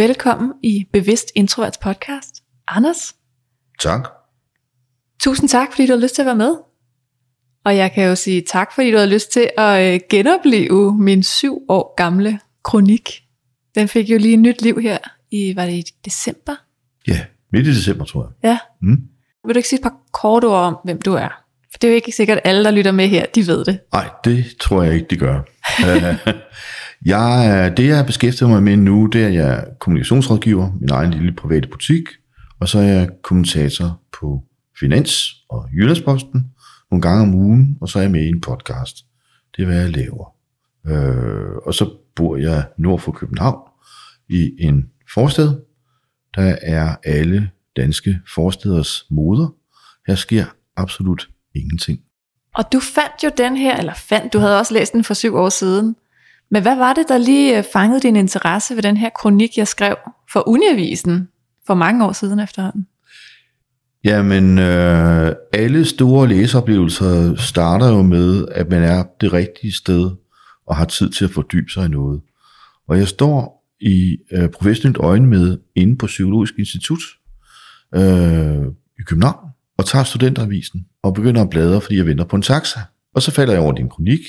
Velkommen i Bevidst Introverts podcast. Anders, Tak. tusind tak, fordi du har lyst til at være med. Og jeg kan jo sige tak, fordi du har lyst til at øh, genopleve min syv år gamle kronik. Den fik jo lige et nyt liv her i, var det i december? Ja, midt i december, tror jeg. Ja. Mm. Vil du ikke sige et par korte ord om, hvem du er? For det er jo ikke sikkert, at alle, der lytter med her, de ved det. Nej, det tror jeg ikke, de gør. Jeg, er- det, jeg beskæftiger mig med nu, det er, at jeg er kommunikationsrådgiver, min egen lille private butik, og så er jeg kommentator på Finans og Jyllandsposten nogle gange om ugen, og så er jeg med i en podcast. Det er, hvad jeg laver. Øh, og så bor jeg nord for København i en forstad. Der er alle danske forsteders moder. Her sker absolut ingenting. Og du fandt jo den her, eller fandt, du havde også læst den for syv år siden. Men hvad var det, der lige øh, fangede din interesse ved den her kronik, jeg skrev for Uniavisen for mange år siden efterhånden? Jamen, øh, alle store læseoplevelser starter jo med, at man er det rigtige sted og har tid til at fordybe sig i noget. Og jeg står i øh, professionelt øjne med inde på Psykologisk Institut øh, i København og tager studentervisen og begynder at bladre, fordi jeg venter på en taxa. Og så falder jeg over din kronik,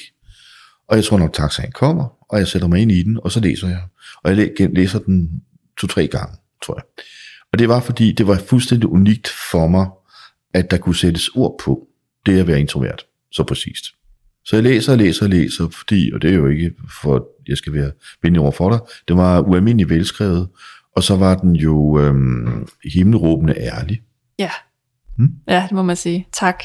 og jeg tror nok, taxaen kommer, og jeg sætter mig ind i den, og så læser jeg. Og jeg læ- læser den to-tre gange, tror jeg. Og det var fordi, det var fuldstændig unikt for mig, at der kunne sættes ord på det at være introvert, så præcist. Så jeg læser og læser og læser, fordi, og det er jo ikke for, at jeg skal være venlig over for dig, det var ualmindeligt velskrevet, og så var den jo øhm, himmelråbende ærlig. Ja. Hmm? Ja, det må man sige. Tak.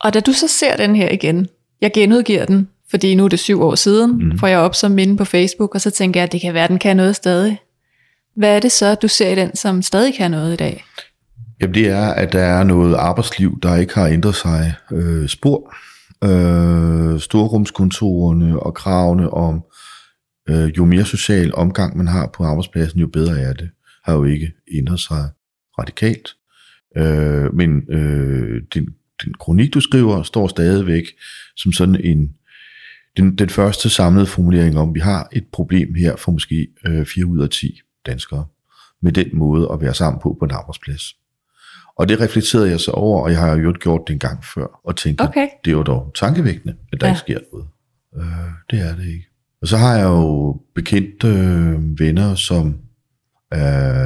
Og da du så ser den her igen, jeg genudgiver den, fordi nu er det syv år siden, mm. Får jeg op som minde på Facebook, og så tænker jeg, at det kan være, at den kan noget stadig. Hvad er det så, du ser i den, som stadig kan noget i dag? Jamen det er, at der er noget arbejdsliv, der ikke har ændret sig øh, spor. Øh, storrumskontorerne og kravene om, øh, jo mere social omgang man har på arbejdspladsen, jo bedre er det, har jo ikke ændret sig radikalt. Øh, men øh, den, den kronik, du skriver, står stadigvæk som sådan en, den, den første samlede formulering om, vi har et problem her for måske øh, 4 ud af 10 danskere, med den måde at være sammen på på en arbejdsplads. Og det reflekterede jeg så over, og jeg har jo gjort det en gang før, og tænkte, Okay. det er jo dog tankevækkende, at der Ja. ikke sker noget. Øh, det er det ikke. Og så har jeg jo bekendte øh, venner, som øh,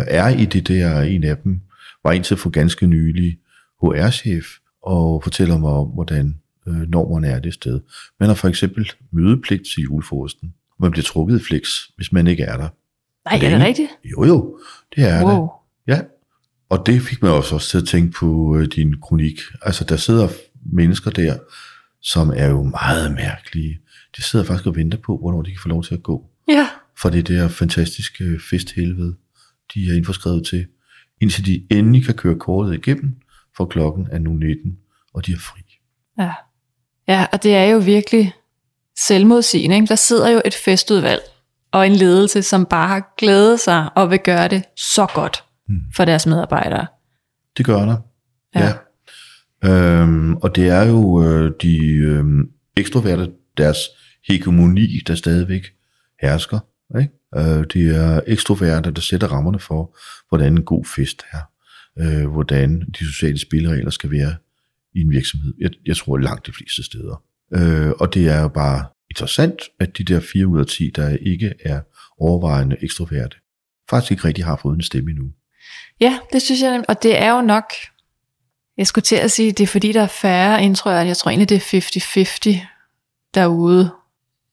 er i det der, en af dem var indtil for ganske nylig HR-chef, og fortæller mig om, hvordan øh, normerne er det sted. Man har for eksempel mødepligt til julefrokosten. Man bliver trukket i flex, hvis man ikke er der. Nej, er det Længe. rigtigt? Jo jo, det er det. Wow. Ja, og det fik mig også, også til at tænke på øh, din kronik. Altså, der sidder mennesker der, som er jo meget mærkelige. De sidder faktisk og venter på, hvornår de kan få lov til at gå. Ja. For det der fantastiske festhelvede, de er indforskrevet til, indtil de endelig kan køre kortet igennem, for klokken er nu 19, og de er fri. Ja. Ja, og det er jo virkelig selvmodsigende. Ikke? Der sidder jo et festudvalg og en ledelse, som bare har glædet sig og vil gøre det så godt Mm. for deres medarbejdere. Det gør der. Ja. Ja. Øhm, og det er jo øh, de øhm, ekstroverte, deres hegemoni, der stadigvæk hersker. Ikke? Øh, det er ekstroverte, der sætter rammerne for, hvordan en god fest er. Øh, hvordan de sociale spilleregler skal være i en virksomhed. Jeg, jeg tror langt de fleste steder. Øh, og det er jo bare interessant, at de der 4 ud af 10, der ikke er overvejende ekstroverte, faktisk ikke rigtig har fået en stemme endnu. Ja, det synes jeg, og det er jo nok, jeg skulle til at sige, det er fordi, der er færre introverte. Jeg tror egentlig, det er 50-50 derude.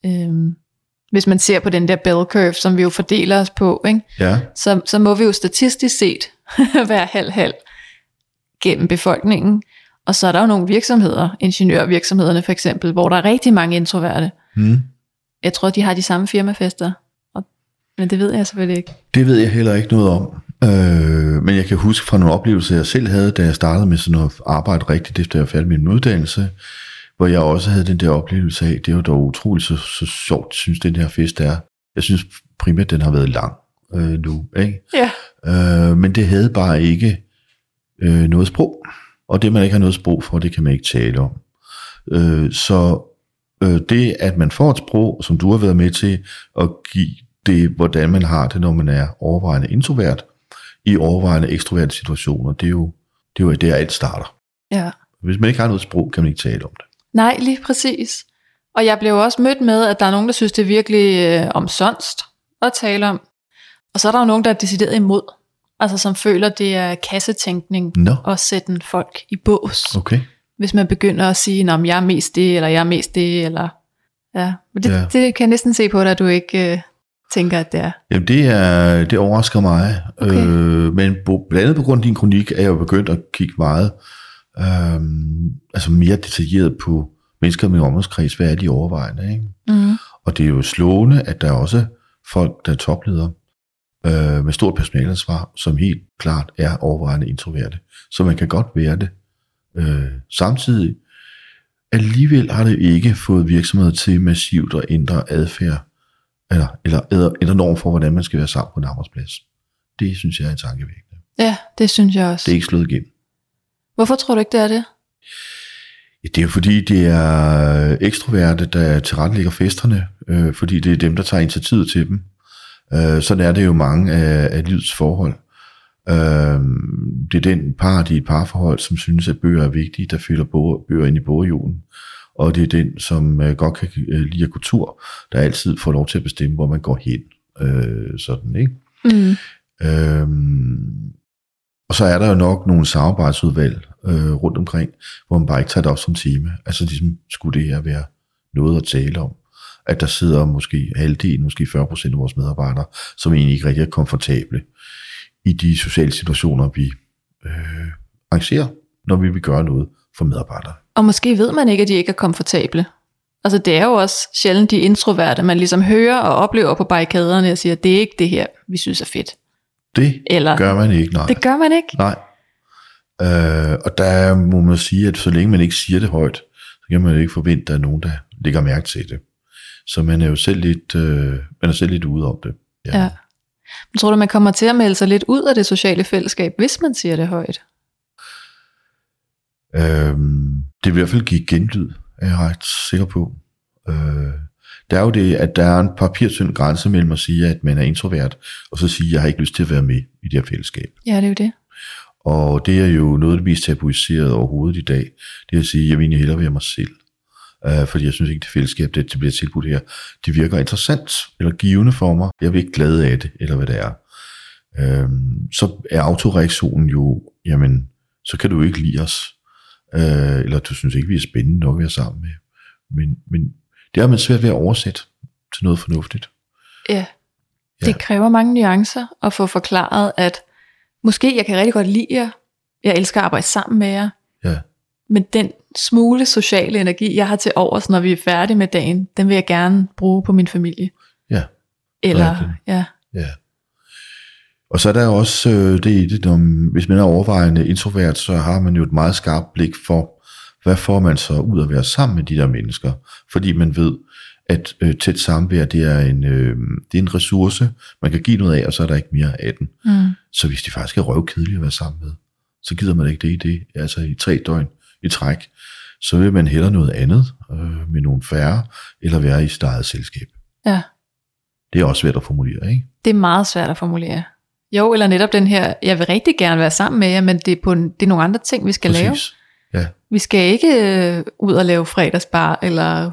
Øhm, hvis man ser på den der bell curve, som vi jo fordeler os på, ikke? Ja, Så, så må vi jo statistisk set være halv-halv gennem befolkningen. Og så er der jo nogle virksomheder, ingeniørvirksomhederne for eksempel, hvor der er rigtig mange introverte. Hmm. Jeg tror, de har de samme firmafester, og, men det ved jeg selvfølgelig ikke. Det ved jeg heller ikke noget om. Øh, men jeg kan huske fra nogle oplevelser, jeg selv havde, da jeg startede med sådan at arbejde rigtigt, efter jeg færdig min uddannelse, hvor jeg også havde den der oplevelse af, det var dog utroligt så, så sjovt, synes, den her fest er. Jeg synes primært, den har været lang øh, nu. Ikke? Ja. Øh, men det havde bare ikke øh, noget sprog. Og det, man ikke har noget sprog for, det kan man ikke tale om. Øh, så øh, det, at man får et sprog, som du har været med til, at give det, hvordan man har det, når man er overvejende introvert, i overvejende ekstroverte situationer, det er jo, det er jo der, alt starter. Ja. Hvis man ikke har noget sprog, kan man ikke tale om det. Nej, lige præcis. Og jeg blev også mødt med, at der er nogen, der synes, det er virkelig øh, omsonst at tale om. Og så er der jo nogen, der er decideret imod. Altså som føler, det er kassetænkning Nå, at sætte folk i bås. okay. Hvis man begynder at sige, at jeg er mest det, eller jeg er mest det, eller... Ja, men det, Ja. det kan jeg næsten se på dig, at du ikke øh, tænker, at det er. Jamen det, er, det overrasker mig. Okay. Øh, men blandt andet på grund af din kronik, er jeg jo begyndt at kigge meget øh, altså mere detaljeret på mennesker med omgangskreds. Hvad er de overvejende? Ikke? Mm. Og det er jo slående, at der er også folk, der er topledere øh, med stort personalansvar, som helt klart er overvejende introverte. Så man kan godt være det. Øh, samtidig alligevel har det ikke fået virksomheder til massivt at ændre adfærd, eller, eller, eller norm for, hvordan man skal være sammen på en arbejdsplads. Det synes jeg er tankevækkende. Ja, det synes jeg også. Det er ikke slået igennem. Hvorfor tror du ikke, det er det? Ja, Det er jo fordi, det er ekstroverte, der tilrettelægger festerne, øh, fordi det er dem, der tager initiativet til dem. Øh, sådan er det jo mange af, af livets forhold. Øh, det er den part i et parforhold, som synes, at bøger er vigtige, der fylder bøger ind i bogjulen. Og det er den, som øh, godt kan øh, lide tur, der altid får lov til at bestemme, hvor man går hen. Øh, sådan, ikke? Mm. Øhm, og så er der jo nok nogle samarbejdsudvalg øh, rundt omkring, hvor man bare ikke tager det op som tema. Altså ligesom, skulle det her være noget at tale om? At der sidder måske halvdelen, måske 40 procent af vores medarbejdere, som egentlig ikke rigtig er komfortable i de sociale situationer, vi øh, arrangerer, når vi vil gøre noget for medarbejdere. Og måske ved man ikke, at de ikke er komfortable. Altså det er jo også sjældent de introverte, man ligesom hører og oplever på barrikaderne og siger, det er ikke det her, vi synes er fedt. Det Eller gør man ikke, nej. det gør man ikke. Nej. Øh, og der må man sige, at så længe man ikke siger det højt, så kan man jo ikke forvente, at der er nogen, der lægger mærke til det. Så man er jo selv lidt, øh, man er selv lidt ude om det. Ja. Men tror du, man kommer til at melde sig lidt ud af det sociale fællesskab, hvis man siger det højt? Øhm, det vil i hvert fald give genlyd, er jeg ret sikker på. Øh, der er jo det, at der er en papirtynd grænse mellem at sige, at man er introvert, og så sige, at jeg har ikke lyst til at være med i det her fællesskab. Ja, det er jo det. Og det er jo noget af det mest tabuiseret overhovedet i dag. Det er at sige, at jeg vil egentlig hellere være mig selv. Uh, fordi jeg synes ikke, det fællesskab, det, det bliver tilbudt her, det virker interessant eller givende for mig. Jeg vil ikke glad af det, eller hvad det er. Uh, så er autoreaktionen jo, jamen, så kan du ikke lide os. Uh, eller du synes ikke, vi er spændende nok at være sammen med. Men, men det har man svært ved at oversætte til noget fornuftigt. Ja. Ja. Det kræver mange nuancer at få forklaret, at måske jeg kan rigtig godt lide jer, jeg elsker at arbejde sammen med jer, Ja. men den smule sociale energi, jeg har til overs, når vi er færdige med dagen, den vil jeg gerne bruge på min familie. Ja. Eller, Rigtigt. ja, Ja. Og så er der også øh, det i det, om, hvis man er overvejende introvert, så har man jo et meget skarpt blik for, hvad får man så ud af at være sammen med de der mennesker. Fordi man ved, at øh, tæt samvær, det er, en, øh, det er en ressource, man kan give noget af, og så er der ikke mere af den. mm, Så hvis de faktisk er røvkedelige at være sammen med, så gider man ikke det i det, altså i tre døgn i træk. Så vil man hellere noget andet øh, med nogle færre, eller være i sit eget selskab. ja. Det er også svært at formulere, ikke? Det er meget svært at formulere. Jo, eller netop den her, jeg vil rigtig gerne være sammen med jer, men det er, på en, det er nogle andre ting, vi skal lave. Præcis. Ja. Vi skal ikke øh, ud og lave fredagsbar, eller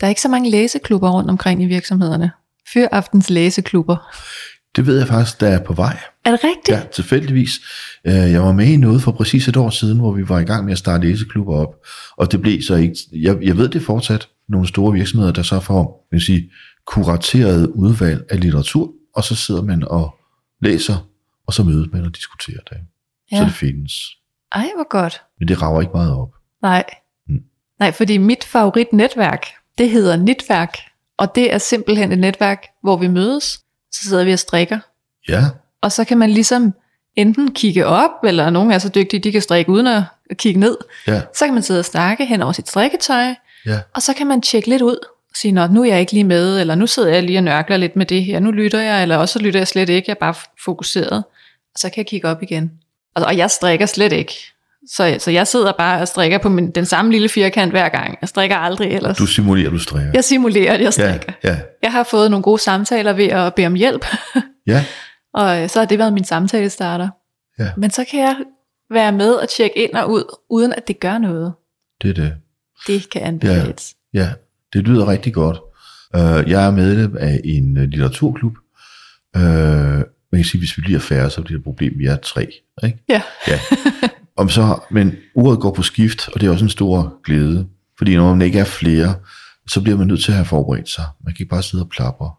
der er ikke så mange læseklubber rundt omkring i virksomhederne. Fyraftens læseklubber. Det ved jeg faktisk, der er på vej. Er det rigtigt? Ja, tilfældigvis. Øh, Jeg var med i noget for præcis et år siden, hvor vi var i gang med at starte læseklubber op. Og det blev så ikke... Jeg, jeg ved det fortsat. Nogle store virksomheder, der så får vil sige, kurateret udvalg af litteratur, og så sidder man og læser, og så mødes man og diskuterer det. Ja. Så det findes. Ej, hvor godt. Men det rager ikke meget op. Nej. Mm. Nej, fordi mit favoritnetværk, det hedder Netværk. Og det er simpelthen et netværk, hvor vi mødes, så sidder vi og strikker. Ja, Og så kan man ligesom enten kigge op, eller nogen er så dygtige, de kan strikke uden at kigge ned. ja, Så kan man sidde og snakke hen over sit strikketøj, ja. og så kan man tjekke lidt ud. Og sige, Nå, nu er jeg ikke lige med, eller nu sidder jeg lige og nørkler lidt med det her, nu lytter jeg, eller også så lytter jeg slet ikke, jeg er bare fokuseret. Og så kan jeg kigge op igen. Og, og jeg strikker slet ikke. Så, så jeg sidder bare og strikker på min, den samme lille firkant hver gang. Jeg strikker aldrig ellers. Du simulerer, du strikker. Jeg simulerer, at jeg ja, strikker. ja, Jeg har fået nogle gode samtaler ved at bede om hjælp, ja, og øh, så har det været min samtalestarter. Ja. Men så kan jeg være med og tjekke ind og ud, uden at det gør noget. det er det. Det kan anbefales. Ja, det lyder rigtig godt. Uh, jeg er medlem af en uh, litteraturklub. Uh, man kan sige, hvis vi bliver færre, så bliver det et problem, vi er tre. Ikke? Ja. ja. Om så, men uret går på skift, og det er også en stor glæde. Fordi når man ikke er flere, så bliver man nødt til at have forberedt sig. Man kan ikke bare sidde og plapre.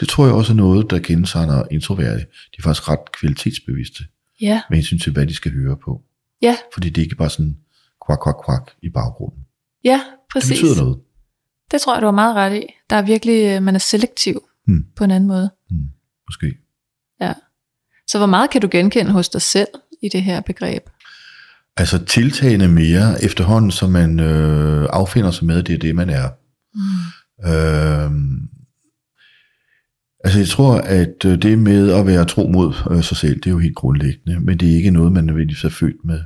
Det tror jeg også er noget, der kendetegner introverte. De er faktisk ret kvalitetsbevidste Ja, med hensyn til, hvad de skal høre på. ja, Fordi det er ikke bare sådan kvak, kvak, kvak i baggrunden. ja, Det præcis. betyder noget. Det tror jeg, du har meget ret i. Der er virkelig, øh, man er selektiv Hmm. på en anden måde. Hmm, måske. Ja. Så hvor meget kan du genkende hos dig selv i det her begreb? Altså tiltagende mere efterhånden, som man øh, affinder sig med, at det er det, man er. Mm. Øh, altså jeg tror, at øh, det med at være tro mod øh, sig selv, det er jo helt grundlæggende, men det er ikke noget, man nødvendigvis er født med.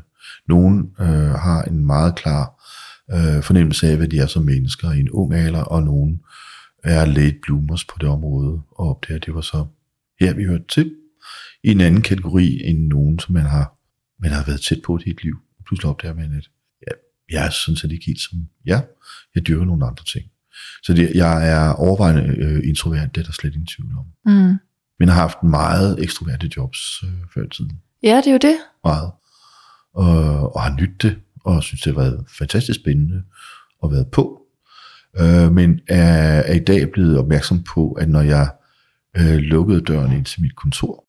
Nogen øh, har en meget klar øh, fornemmelse af, hvad de er som mennesker i en ung alder, og nogen er late bloomers på det område, og opdager, at det var så her, vi hørte til, i en anden kategori end nogen, som man har, man har været tæt på i sit liv. Og pludselig opdager man, at ja, jeg er sådan set ikke helt som jeg. Jeg dyrker nogle andre ting. Så det, jeg er overvejende øh, introvert, det er der slet ingen tvivl om. Mm. Men har haft meget ekstroverte jobs øh, før i tiden. Ja, det er jo det. Meget. Og, og har nydt det, og synes, det har været fantastisk spændende at være på. Øh, men er, er i dag blevet opmærksom på, at når jeg øh, lukkede døren ind til mit kontor,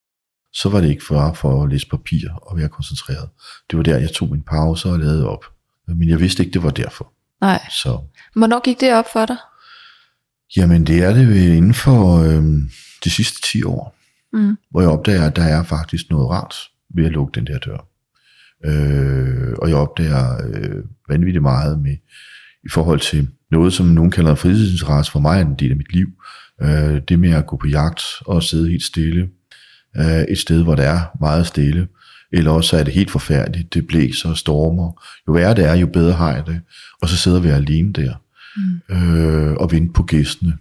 så var det ikke for, for at læse papir og være koncentreret. Det var der, jeg tog min pause og lavede op. Men jeg vidste ikke, det var derfor. Nej. Så Hvornår gik det op for dig? Jamen det er det inden for øh, de sidste 10 år, Mm. hvor jeg opdager, at der er faktisk noget rart ved at lukke den der dør. Øh, og jeg opdager øh, vanvittigt meget med i forhold til noget, som nogen kalder en fritidsinteresse for mig, er en del af mit liv. Øh, det med at gå på jagt og sidde helt stille. Øh, et sted, hvor der er meget stille. Eller også er det helt forfærdeligt. Det blæser og stormer. Jo værre det er, jo bedre har jeg det. Og så sidder vi alene der Mm. øh, og vente på gæstene.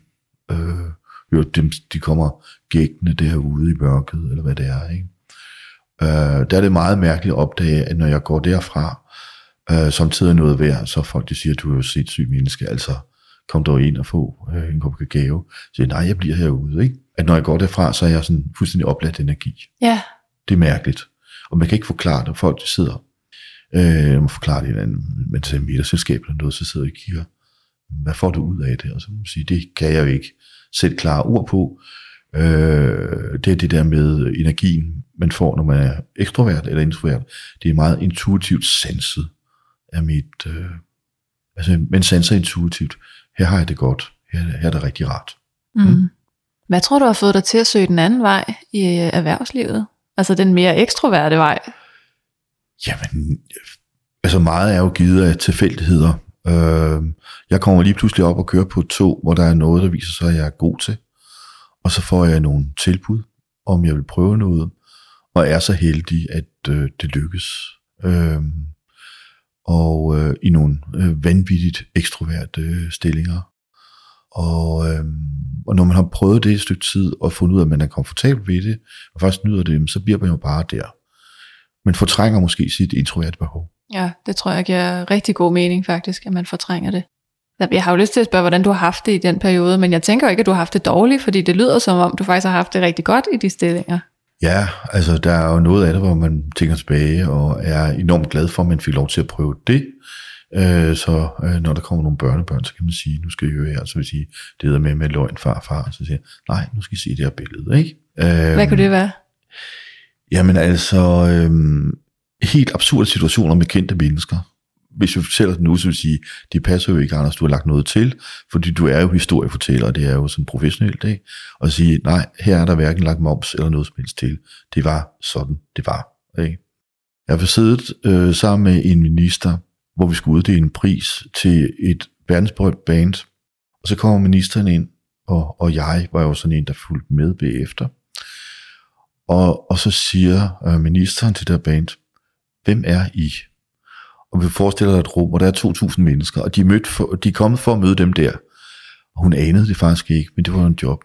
Øh, hør dem, de kommer gæggende derude i mørket, eller hvad det er. Ikke? Øh, der er det meget mærkeligt at opdage, at når jeg går derfra, øh, samtidig noget værd, så folk de siger, du er jo sindssygt menneske, altså kom dog ind og få øh, en kop gave. Så jeg, nej, jeg bliver herude. Ikke? At når jeg går derfra, så er jeg sådan fuldstændig opladt energi. Ja, Det er mærkeligt. Og man kan ikke forklare det. Folk de sidder, øh, må forklare det i en anden, men til middagsselskab eller noget, så sidder jeg og kigger, hvad får du ud af det? Og så må man sige, det kan jeg jo ikke sætte klare ord på. Øh, det er det der med energien, man får, når man er ekstrovert eller introvert. Det er meget intuitivt sanset af mit... Øh, altså, man sanser intuitivt. Her har jeg det godt. Her, her er det rigtig rart. Mm. Mm. Hvad tror du har fået dig til at søge den anden vej i øh, erhvervslivet? Altså den mere ekstroverte vej? Jamen, altså meget er jo givet af tilfældigheder. Øh, jeg kommer lige pludselig op og kører på et tog, hvor der er noget, der viser sig, at jeg er god til. Og så får jeg nogle tilbud, om jeg vil prøve noget, og er så heldig, at øh, det lykkes. Øh, og øh, i nogle øh, vanvittigt ekstroverte øh, stillinger. Og, øh, og når man har prøvet det et stykke tid, og fundet ud af, at man er komfortabel ved det, og faktisk nyder det, så bliver man jo bare der. Man fortrænger måske sit introverte behov. Ja, det tror jeg giver rigtig god mening faktisk, at man fortrænger det. Jeg har jo lyst til at spørge, hvordan du har haft det i den periode, men jeg tænker jo ikke, at du har haft det dårligt, fordi det lyder som om, du faktisk har haft det rigtig godt i de stillinger. Ja, altså der er jo noget af det, hvor man tænker tilbage og er enormt glad for, at man fik lov til at prøve det. Øh, så øh, når der kommer nogle børnebørn, så kan man sige, nu skal I høre her, så vil jeg sige, det hedder med med løgn farfar, så siger jeg, nej, nu skal I se det her billede, ikke? Øh, Hvad kunne det være? Jamen altså, øhm, helt absurde situationer med kendte mennesker. Hvis vi fortæller det nu, så vil sige, det passer jo ikke, Anders, du har lagt noget til, fordi du er jo historiefortæller, og det er jo sådan professionelt, ikke? Og sige, nej, her er der hverken lagt moms eller noget som helst til. Det var sådan, det var. Ikke? Jeg har siddet øh, sammen med en minister, hvor vi skulle uddele en pris til et verdensberømt band, og så kommer ministeren ind, og, og jeg var jo sådan en, der fulgte med bagefter. Og, og så siger øh, ministeren til det band, hvem er I? Og vi forestiller dig et rum, hvor der er 2.000 mennesker, og de er, mødt for, de er kommet for at møde dem der. Og hun anede det faktisk ikke, men det var en job.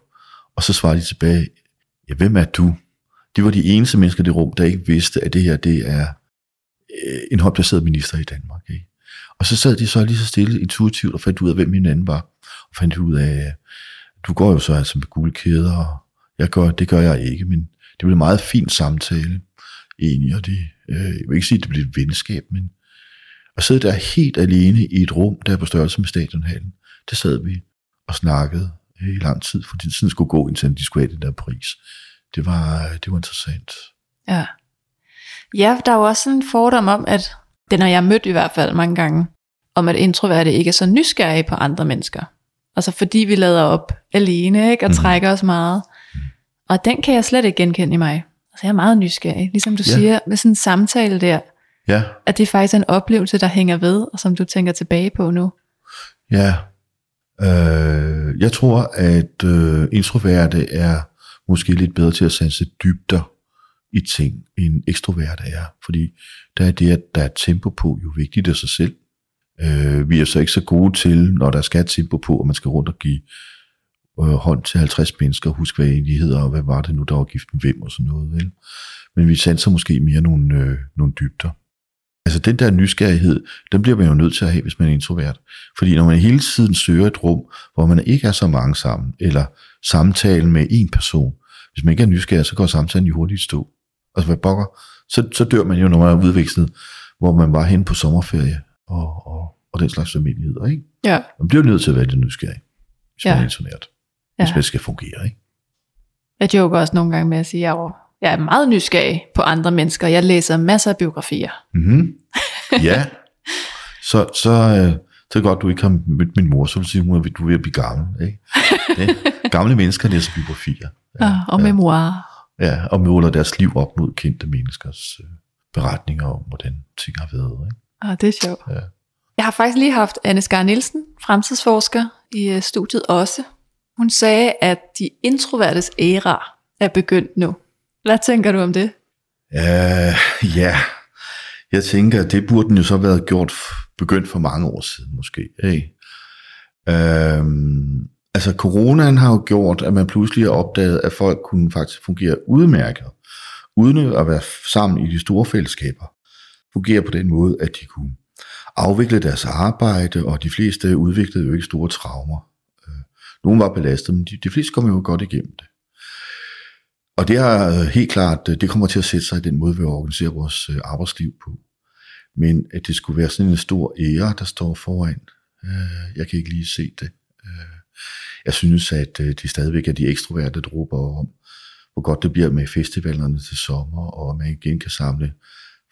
Og så svarede de tilbage, ja, hvem er du? De var de eneste mennesker i det rum, der ikke vidste, at det her, det er Øh, en højplaceret minister i Danmark. Ikke? Og så sad de så lige så stille intuitivt og fandt ud af, hvem hinanden var. Og fandt ud af, du går jo så altså med gule kæder, og jeg gør, det gør jeg ikke, men det blev en meget fin samtale, egentlig, og det, øh, jeg vil ikke sige, at det blev et venskab, men at sidde der helt alene i et rum, der er på størrelse med stadionhallen, det sad vi og snakkede øh, i lang tid, fordi tiden skulle gå, indtil de skulle have den der pris. Det var, øh, det var interessant. Ja. Ja, der er jo også en fordom om, at den har jeg mødt i hvert fald mange gange, om at introverte ikke er så nysgerrige på andre mennesker. Altså fordi vi lader op alene, ikke? og mm. trækker os meget. Og den kan jeg slet ikke genkende i mig. Altså jeg er meget nysgerrig. Ligesom du ja. siger, med sådan en samtale der, ja. at det faktisk er en oplevelse, der hænger ved, og som du tænker tilbage på nu. Ja. Øh, jeg tror, at øh, introverte er måske lidt bedre til at sanse dybder i ting, end ekstrovert er. Fordi der er det, at der er tempo på, jo vigtigt af sig selv. Øh, vi er så ikke så gode til, når der skal tempo på, og man skal rundt og give øh, hånd til 50 mennesker, husk hvad de hedder, og hvad var det nu, der var giften hvem og sådan noget. Vel? Men vi sanser måske mere nogle, øh, nogle dybder. Altså den der nysgerrighed, den bliver man jo nødt til at have, hvis man er introvert. Fordi når man hele tiden søger et rum, hvor man ikke er så mange sammen, eller samtale med en person, hvis man ikke er nysgerrig, så går samtalen jo hurtigt stå. Altså hvad bokker? Så, så dør man jo, når man er udvekslet, hvor man var hen på sommerferie, og, og, og den slags familieheder, ikke? Ja. Man bliver nødt til at være lidt nysgerrig, hvis ja. man er introvert. Hvis ja. man skal fungere, ikke? Jeg joker også nogle gange med at sige, at jeg er meget nysgerrig på andre mennesker. Jeg læser masser af biografier. Mm-hmm. Ja. så, så, øh, så er det godt, du ikke har mødt min mor, så vil sige, at du er ved at blive gammel. Ikke? Ja. Gamle mennesker læser biografier. Ja, ja og memoirer. Ja, og måler deres liv op mod kendte menneskers øh, beretninger om, hvordan ting har været. Ikke? Ah, det er sjovt. Ja. Jeg har faktisk lige haft Anne Skar Nielsen, fremtidsforsker, i øh, studiet også. Hun sagde, at de introvertes æra er begyndt nu. Hvad tænker du om det? Uh, ja, jeg tænker, at det burde den jo så have været gjort, begyndt for mange år siden måske. Hey. Uh, altså coronaen har jo gjort, at man pludselig har opdaget, at folk kunne faktisk fungere udmærket, uden at være sammen i de store fællesskaber. Fungere på den måde, at de kunne afvikle deres arbejde, og de fleste udviklede jo ikke store traumer. Øh, Nogle var belastet, men de, de fleste kom jo godt igennem det. Og det har øh, helt klart, øh, det kommer til at sætte sig i den måde, vi organiserer vores arbejdsliv på. Men at det skulle være sådan en stor ære, der står foran, jeg kan ikke lige se det. Jeg synes, at de stadigvæk er de ekstroverte, der råber om, hvor godt det bliver med festivalerne til sommer, og man igen kan samle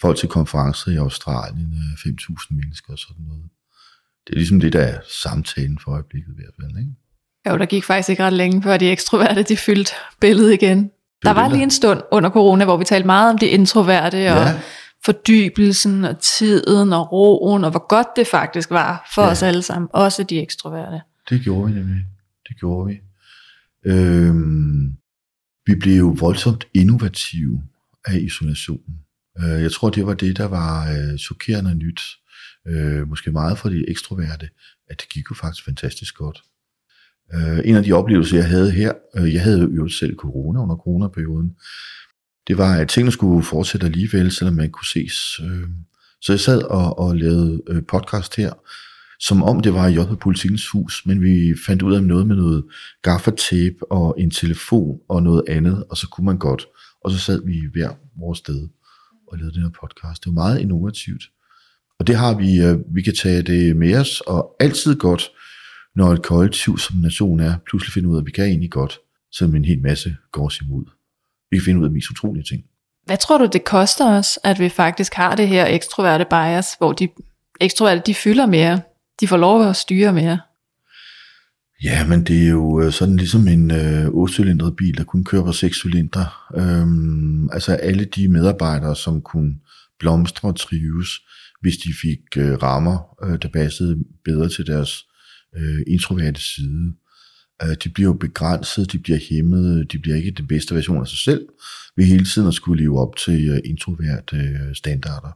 folk til konferencer i Australien, 5.000 øh, mennesker og sådan noget. Det er ligesom det, der er samtalen for øjeblikket i hvert fald, ikke? Jo, der gik faktisk ikke ret længe, før de ekstroverte, de fyldte billedet igen. Der var lige en stund under corona, hvor vi talte meget om de introverte, ja. og fordybelsen, og tiden, og roen, og hvor godt det faktisk var for ja. os alle sammen, også de ekstroverte. Det gjorde vi nemlig. Det gjorde vi. Øhm, vi blev jo voldsomt innovative af isolationen. Øh, jeg tror, det var det, der var øh, chokerende nyt. Øh, måske meget for de ekstroverte, at det gik jo faktisk fantastisk godt. Øh, en af de oplevelser, jeg havde her, øh, jeg havde jo selv corona under coronaperioden, det var, at tingene skulle fortsætte alligevel, selvom man kunne ses. Øh. Så jeg sad og, og lavede podcast her, som om det var i på Politikens Hus, men vi fandt ud af noget med noget gaffatape og en telefon og noget andet, og så kunne man godt. Og så sad vi hver vores sted og lavede den her podcast. Det var meget innovativt. Og det har vi, øh, vi kan tage det med os, og altid godt, når et kollektiv som nation er, pludselig finder ud af, at vi kan egentlig godt, selvom en hel masse går os imod. Vi kan finde ud af mest utrolige ting. Hvad tror du, det koster os, at vi faktisk har det her ekstroverte bias, hvor de ekstroverte, de fylder mere, de får lov at styre mere? Ja, men det er jo øh, sådan ligesom en øh, 8-cylindret bil, der kun kører på 6 cylindre. Øhm, altså alle de medarbejdere, som kunne blomstre og trives, hvis de fik øh, rammer, øh, der passede bedre til deres øh, introverte side. Øh, de bliver jo begrænset, de bliver hæmmet, de bliver ikke den bedste version af sig selv, ved hele tiden at skulle leve op til øh, introverte øh, standarder.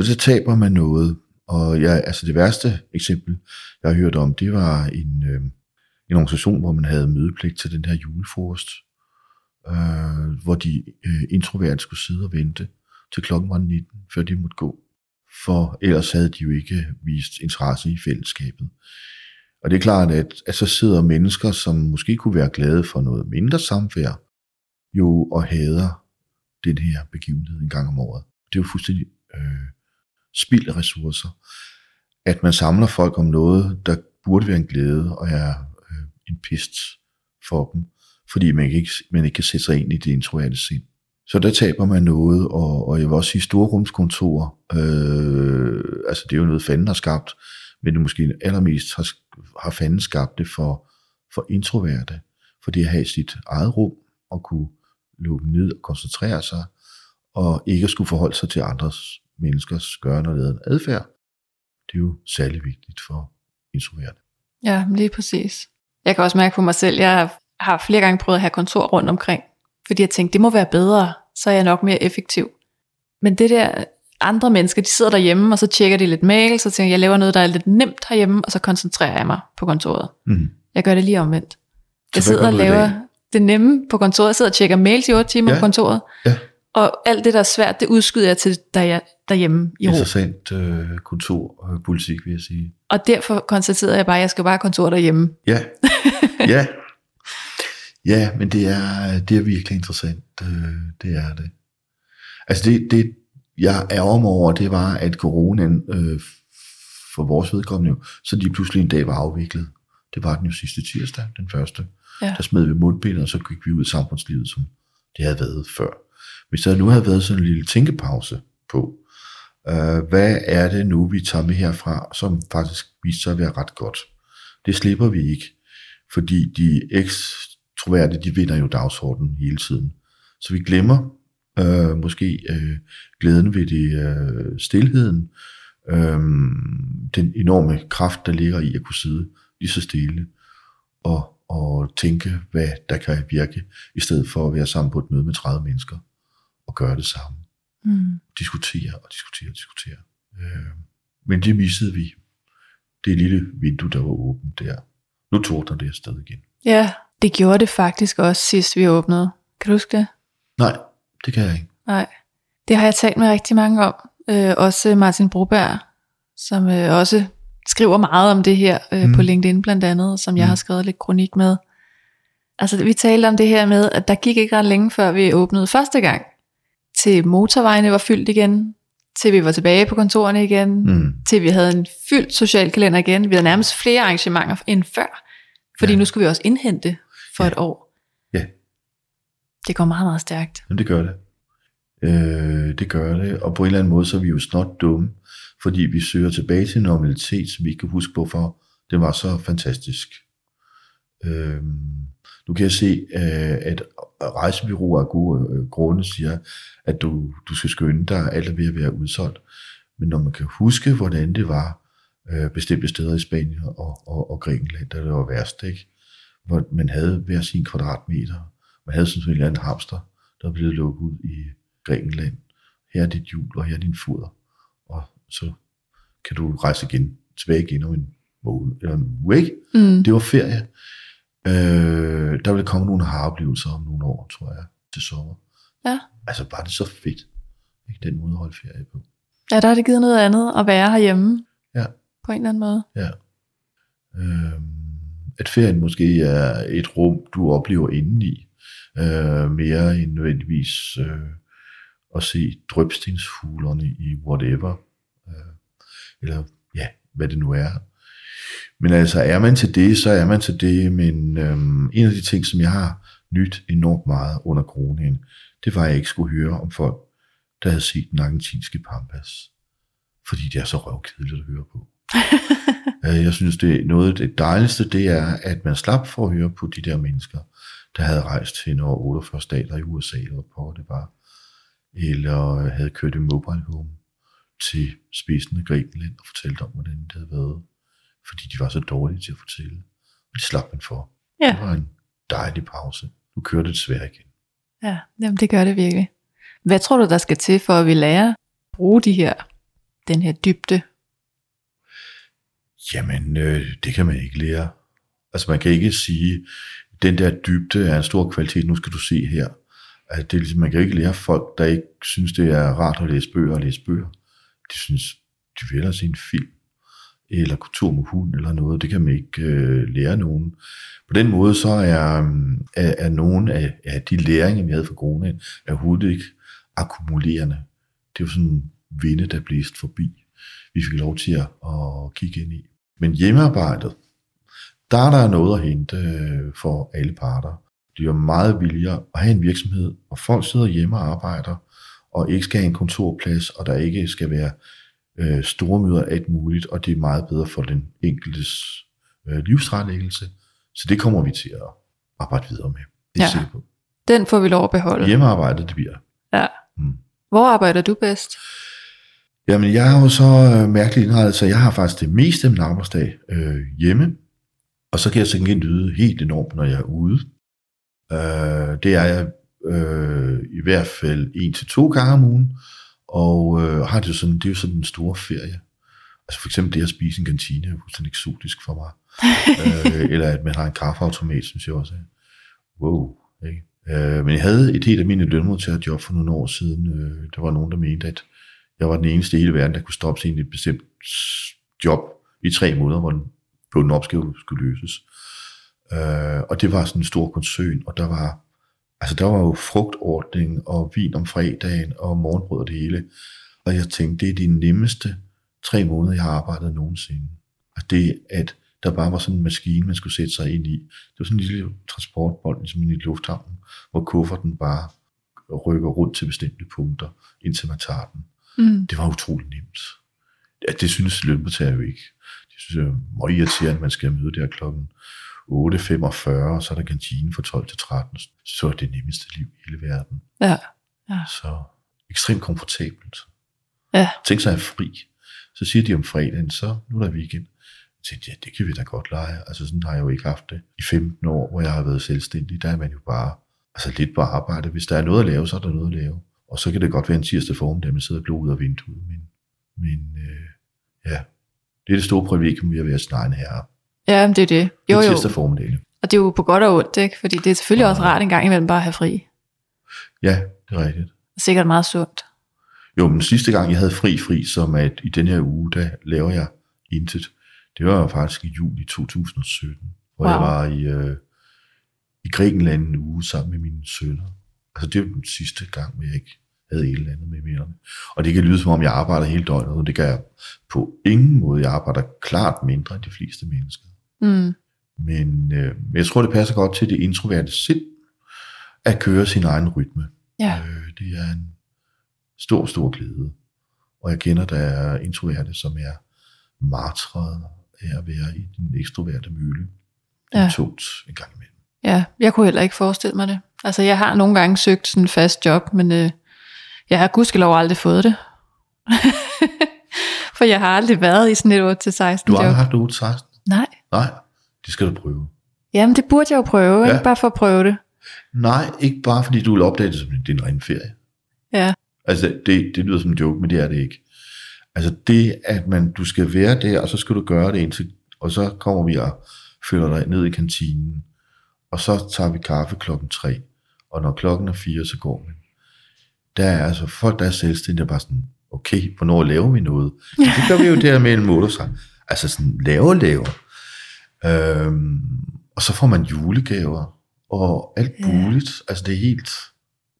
Så så taber man noget. Og jeg, altså det værste eksempel, jeg har hørt om, det var en, øh, en organisation, hvor man havde mødepligt til den her julefrokost, øh, hvor de øh, introverte skulle sidde og vente til klokken var 19, før de måtte gå. For ellers havde de jo ikke vist interesse i fællesskabet. Og det er klart, at, at så sidder mennesker, som måske kunne være glade for noget mindre samvær, jo og hader den her begivenhed en gang om året. Det er jo fuldstændig øh, spild af ressourcer. At man samler folk om noget, der burde være en glæde og er øh, en pist for dem, fordi man ikke, man ikke kan sætte sig ind i det introverte sind. Så der taber man noget, og, og jeg vil også sige storrumskontor, øh, altså det er jo noget fanden har skabt, men det måske allermest har, har fanden skabt det for, for introverte, for det at have sit eget rum, og kunne lukke ned og koncentrere sig, og ikke at skulle forholde sig til andres menneskers gørende og ledende adfærd. Det er jo særlig vigtigt for introverte. Ja, lige præcis. Jeg kan også mærke på mig selv, jeg har flere gange prøvet at have kontor rundt omkring, fordi jeg tænkte, det må være bedre, så er jeg nok mere effektiv. Men det der, andre mennesker, de sidder derhjemme, og så tjekker de lidt mail, så tænker jeg, jeg laver noget, der er lidt nemt herhjemme, og så koncentrerer jeg mig på kontoret. Mm. Jeg gør det lige omvendt. Jeg Så hvad sidder og laver det nemme på kontoret. Jeg sidder og tjekker mails i 8 timer Ja. på kontoret. Ja. Og alt det, der er svært, det udskyder jeg til der derhjemme i ro. Interessant øh, kulturpolitik, vil jeg sige. Og derfor konstaterede jeg bare, at jeg skal bare have kontor derhjemme. Ja, ja. Ja, men det er, det er virkelig interessant. øh, Det er det. Altså det, det jeg er om over, det var, at coronaen øh, for vores vedkommende jo, så lige pludselig en dag var afviklet. Det var den jo sidste tirsdag, den første. Ja. Der smed vi mundbind, og så gik vi ud i samfundslivet, som det havde været før. Hvis der nu havde været sådan en lille tænkepause på, øh, hvad er det nu, vi tager med herfra, som faktisk viser sig at være ret godt. Det slipper vi ikke, fordi de ekstroverte, de vinder jo dagsordenen hele tiden. Så vi glemmer øh, måske øh, glæden ved det, øh, stillheden, øh, den enorme kraft, der ligger i at kunne sidde lige så stille og, og tænke, hvad der kan virke, i stedet for at være sammen på et møde med 30 mennesker og gøre det samme. Mm. Diskutere og diskutere og diskutere. Øh, men det missede vi. Det lille vindue, der var åbent der. Nu tordner det afsted igen. Ja, det gjorde det faktisk også sidst vi åbnede. Kan du huske det? Nej, det kan jeg ikke. Nej. Det har jeg talt med rigtig mange om. Øh, også Martin Broberg, som øh, også skriver meget om det her øh, mm. på LinkedIn blandt andet, som jeg Mm. har skrevet lidt kronik med. Altså vi talte om det her med, at der gik ikke ret længe før vi åbnede første gang. Til motorvejene var fyldt igen, til vi var tilbage på kontorerne igen, Mm. til vi havde en fyldt social kalender igen. Vi havde nærmest flere arrangementer end før, fordi Ja. nu skulle vi også indhente for Ja. et år. Ja. Det går meget, meget stærkt. Jamen, det gør det. Øh, det gør det. Og på en eller anden måde, så er vi jo snart dumme, fordi vi søger tilbage til normalitet, som vi ikke kan huske, hvorfor det var så fantastisk. Øh, nu kan jeg se, øh, at rejsebyråer af gode øh, grunde siger, at du, du skal skynde dig, alt er ved at være udsolgt. Men når man kan huske, hvordan det var øh, bestemte steder i Spanien og, og, og Grækenland, der det var værst, ikke? hvor man havde hver sin kvadratmeter, man havde sådan en eller anden hamster, der var blevet lukket ud i Grækenland. Her er dit jul, og her er din foder. Og så kan du rejse igen, tilbage igen om en måned, eller en uge, ikke? Mm. Det var ferie. Øh, der vil komme nogle haroplevelser om nogle år, tror jeg, til sommer. Ja. Altså bare det er så fedt. Ikke den måde at holde ferie på. Ja, der har det givet noget andet at være herhjemme. Ja. På en eller anden måde. Ja. Øh, at ferien måske er et rum, du oplever indeni, øh, mere end nødvendigvis øh, at se drøbstensfuglerne i whatever, øh, eller ja, hvad det nu er. Men altså, er man til det, så er man til det, men øh, en af de ting, som jeg har nyt enormt meget under coronaen, det var, at jeg ikke skulle høre om folk, der havde set den argentinske pampas. Fordi det er så røvkedeligt at høre på. Øh, jeg synes, det er noget af det dejligste, det er, at man slap for at høre på de der mennesker, der havde rejst til over 48 stater i USA, eller på det var, eller havde kørt i mobile home til spidsen af Grækenland og fortalt om, hvordan det havde været, fordi de var så dårlige til at fortælle. Og det slap man for. Ja. Det var en dejlig pause. Nu kører det desværre igen. Ja, jamen det gør det virkelig. Hvad tror du, der skal til, for at vi lærer at bruge de her, den her dybde? Jamen, øh, det kan man ikke lære. Altså man kan ikke sige, den der dybde er en stor kvalitet, nu skal du se her. Altså, det er ligesom, man kan ikke lære folk, der ikke synes, det er rart at læse bøger og læse bøger. De synes, de vil hellere se en film, eller kultur med hund, eller noget. Det kan man ikke øh, lære nogen. På den måde så er, øh, er, er nogle af, af de læringer, vi havde fra coronaen, er overhovedet ikke akkumulerende. Det er jo sådan en vinde, der blæst forbi. Vi fik lov til at, at kigge ind i. Men hjemmearbejdet, der er der noget at hente øh, for alle parter. Det er jo meget billigere at have en virksomhed, hvor folk sidder hjemme og arbejder, og ikke skal have en kontorplads, og der ikke skal være øh, store møder alt muligt, og det er meget bedre for den enkeltes øh, livsretlæggelse. Så det kommer vi til at arbejde videre med. Det er Ja. sikker på. Den får vi lov at beholde. Hjemmearbejdet, det bliver. Ja. Mm. Hvor arbejder du bedst? Jamen, jeg er jo så øh, mærkeligt indrettet, så jeg har faktisk det meste af min arbejdsdag øh, hjemme, og så kan jeg til gengæld nyde helt enormt, når jeg er ude. Øh, det er jeg øh, i hvert fald en til to gange om ugen, og øh, har det, jo sådan, det er jo sådan en stor ferie. Altså for eksempel det at spise en kantine er fuldstændig eksotisk for mig. øh, eller at man har en kaffeautomat, synes jeg også. Wow. Ikke? Øh, men jeg havde et helt almindeligt lønmodtagerjob for nogle år siden. Øh, der var nogen, der mente, at jeg var den eneste i hele verden, der kunne stoppe sig i et bestemt job i tre måneder, hvor den, på en opgave skulle løses. Øh, og det var sådan en stor koncern, og der var, altså der var jo frugtordning og vin om fredagen og morgenbrød og det hele. Og jeg tænkte, det er de nemmeste tre måneder, jeg har arbejdet nogensinde. Og det, at der bare var sådan en maskine, man skulle sætte sig ind i. Det var sådan en lille transportbold, ligesom i lufthavnen, hvor kufferten bare rykker rundt til bestemte punkter, indtil man tager den. Mm. Det var utrolig nemt. Ja, det synes lønmodtager jo ikke. Det synes jeg er meget irriterende, at man skal møde der klokken 8.45, og så er der kantine fra 12 til 13. Så er det nemmeste liv i hele verden. Ja. Så ekstremt komfortabelt. Ja. Tænk sig at fri. Så siger de om fredagen, så nu er der weekend. Jeg tænkte, ja, det kan vi da godt lege. Altså sådan har jeg jo ikke haft det i 15 år, hvor jeg har været selvstændig. Der er man jo bare altså lidt på arbejde. Hvis der er noget at lave, så er der noget at lave. Og så kan det godt være en tirsdag formiddag, man sidder og ud af vinduet. Men, men øh, ja, det er det store privilegium ved at være sin egen herre. Ja, men det er det. Det Jo, jo. tirsdag formiddag. Og det er jo på godt og ondt, ikke? Fordi det er selvfølgelig også rart en gang imellem bare at have fri. Ja, det er rigtigt. Sikkert meget sundt. Jo, men sidste gang, jeg havde fri fri, som at i den her uge, der laver jeg intet. Det var faktisk i juli 2017, hvor wow. jeg var i, øh, i Grækenland en uge sammen med mine sønner. Altså det var den sidste gang, hvor jeg ikke havde et eller andet med vennerne. Og det kan lyde som om, jeg arbejder hele døgnet, og det gør jeg på ingen måde. Jeg arbejder klart mindre end de fleste mennesker. Mm. Men øh, jeg tror, det passer godt til det introverte sind, at køre sin egen rytme. Ja. Øh, det er en stor, stor glæde. Og jeg kender, der er introverte, som er martret af at være i den ekstroverte mølle. Det er Ja. tungt en gang imellem. Ja, jeg kunne heller ikke forestille mig det. Altså, jeg har nogle gange søgt sådan en fast job, men øh, jeg har gudskelov aldrig fået det. For jeg har aldrig været i sådan et 8-16 Du har job. aldrig haft 8 16? Nej. Nej, det skal du prøve. Jamen, det burde jeg jo prøve, Ja. ikke? Bare for at prøve det. Nej, ikke bare fordi du vil opdage det som din ren ferie. Ja. Altså, det, det lyder som en joke, men det er det ikke. Altså det, at man, du skal være der, og så skal du gøre det indtil, og så kommer vi og følger dig ned i kantinen, og så tager vi kaffe klokken tre, og når klokken er fire, så går man. Der er altså folk, der er selvstændige, der er bare sådan, okay, hvornår laver vi noget? Det gør vi jo der 8 og så. Altså sådan, laver, laver. Øhm, og så får man julegaver, og alt Ja. muligt. Altså det er helt,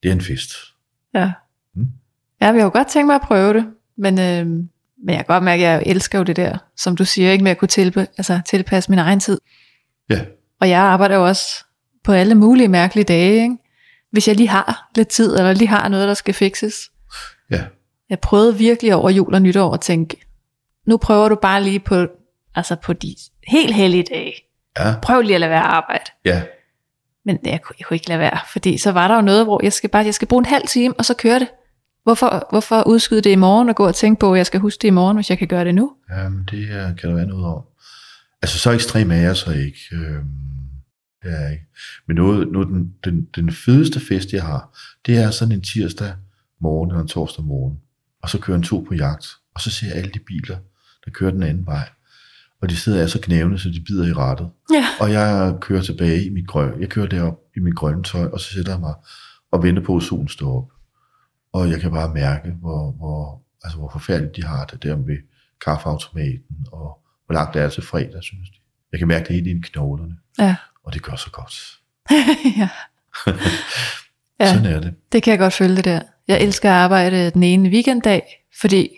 det er en fest. Ja. Mm. Ja, jeg kunne godt tænke mig at prøve det, men, øh, men jeg kan godt mærke, at jeg elsker jo det der, som du siger, ikke med at kunne tilpa- altså, tilpasse min egen tid. Ja, Og jeg arbejder jo også på alle mulige mærkelige dage, ikke? hvis jeg lige har lidt tid, eller lige har noget, der skal fikses. Ja. Jeg prøvede virkelig over jul og nytår at tænke, nu prøver du bare lige på, altså på de helt hellige dage. Ja. Prøv lige at lade være arbejde. Ja. Men jeg kunne, jeg kunne ikke lade være, fordi så var der jo noget, hvor jeg skal bare, jeg skal bruge en halv time, og så køre det. Hvorfor, hvorfor udskyde det i morgen og gå og tænke på, at jeg skal huske det i morgen, hvis jeg kan gøre det nu? Jamen, det øh, kan der være noget om. Altså, så ekstrem er jeg så ikke. Øhm, det er jeg ikke. Men noget, noget den, den, den fedeste fest, jeg har, det er sådan en tirsdag morgen eller en torsdag morgen. Og så kører en to på jagt. Og så ser jeg alle de biler, der kører den anden vej. Og de sidder altså knævende, så de bider i rettet. Ja. Og jeg kører tilbage i mit grøn. Jeg kører derop i mit grønne tøj, og så sætter jeg mig og venter på, at solen står op. Og jeg kan bare mærke, hvor, hvor, altså, hvor forfærdeligt de har det der med kaffeautomaten, og hvor langt det er til fredag, synes de. Jeg kan mærke det helt i knoglerne, Ja. og det gør så godt. Ja. Ja. Sådan er det. Det kan jeg godt følge det der. Jeg elsker at arbejde den ene weekenddag, fordi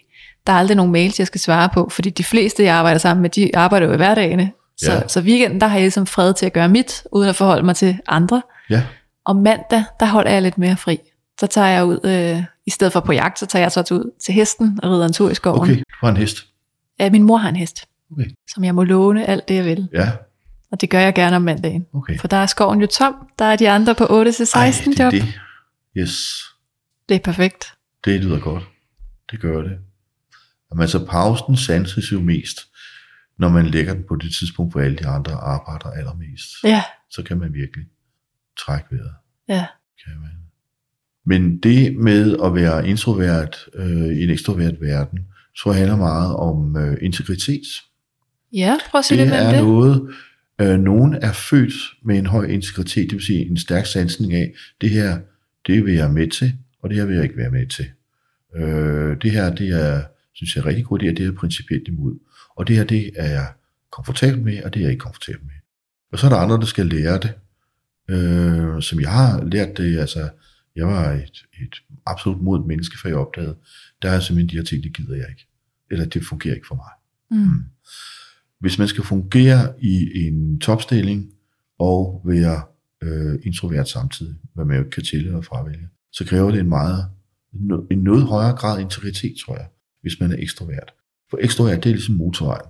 der er aldrig nogen mails, jeg skal svare på, fordi de fleste, jeg arbejder sammen med, de arbejder jo i hverdagene. Så, Ja. så weekenden, der har jeg ligesom fred til at gøre mit, uden at forholde mig til andre. Ja, Og mandag, der holder jeg lidt mere fri. Så tager jeg ud, øh, i stedet for på jagt, så tager jeg så ud til hesten og rider en tur i skoven. okay. Du har en hest. Ja, min mor har en hest, Okay. som jeg må låne alt det, jeg vil. Ja, Og det gør jeg gerne om mandagen. okay. For der er skoven jo tom, der er de andre på 8-16 Ej, det job. det. Yes, Det er perfekt. det lyder godt. Det gør det. Jamen, altså pausen sanses jo mest, når man lægger den på det tidspunkt, hvor alle de andre arbejder allermest. Ja, Så kan man virkelig trække vejret. ja. Kan man. Men det med at være introvert øh, i en ekstrovert verden, tror jeg handler meget om øh, integritet. Ja, prøv at sige Det lidt er det. noget, øh, nogen er født med en høj integritet, det vil sige en stærk sansning af, det her, det vil jeg med til, og det her vil jeg ikke være med til. Øh, det her, det er, synes jeg er rigtig godt, det er, det er jeg principielt imod. Og det her, det er jeg komfortabel med, og det er jeg ikke komfortabel med. Og så er der andre, der skal lære det, øh, som jeg har lært det, altså, jeg var et, et absolut mod menneske, før jeg opdagede, der er simpelthen de her ting, det gider jeg ikke. Eller det fungerer ikke for mig. Mm. Hvis man skal fungere i en topstilling og være øh, introvert samtidig, hvad man jo kan til eller fravælge, så kræver det en meget en noget højere grad af integritet, tror jeg, hvis man er ekstrovert. For ekstrovert, det er ligesom motorvejen.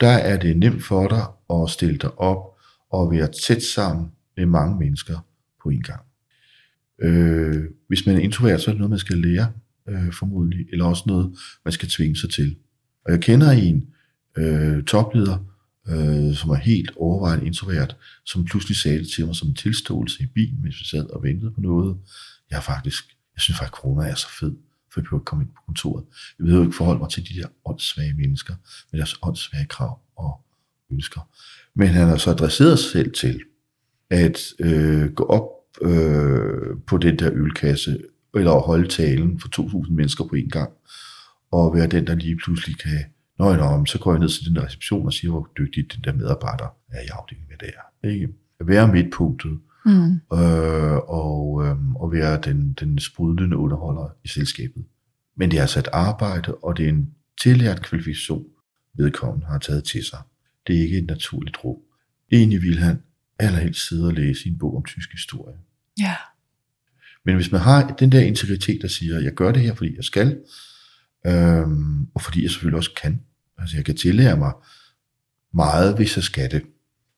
Der er det nemt for dig at stille dig op og være tæt sammen med mange mennesker på en gang. Øh, hvis man er introvert, så er det noget, man skal lære, øh, formodentlig, eller også noget, man skal tvinge sig til. Og jeg kender en øh, topleder, øh, som er helt overvejende introvert, som pludselig sagde det til mig som en tilståelse i bilen, mens vi sad og ventede på noget. Jeg faktisk, jeg synes faktisk, at corona er så fed, for jeg behøver ikke komme ind på kontoret. Jeg behøver ikke forholde mig til de der åndssvage mennesker, med deres åndssvage krav og ønsker. Men han har så adresseret sig selv til at øh, gå op øh, på den der ølkasse, eller holde talen for 2.000 mennesker på en gang, og være den, der lige pludselig kan, nå, nå, så går jeg ned til den der reception og siger, hvor dygtig den der medarbejder er i afdelingen, hvad det er. Ikke? At være midtpunktet, Mm. øh, og, øh, og være den, den sprudlende underholder i selskabet. Men det er altså et arbejde, og det er en tillært kvalifikation, vedkommende har taget til sig. Det er ikke et naturligt rum. Egentlig vil han allerhelst sidde og læse en bog om tysk historie. Ja. Men hvis man har den der integritet, der siger, jeg gør det her, fordi jeg skal, øhm, og fordi jeg selvfølgelig også kan. Altså jeg kan tillære mig meget, hvis jeg skal det,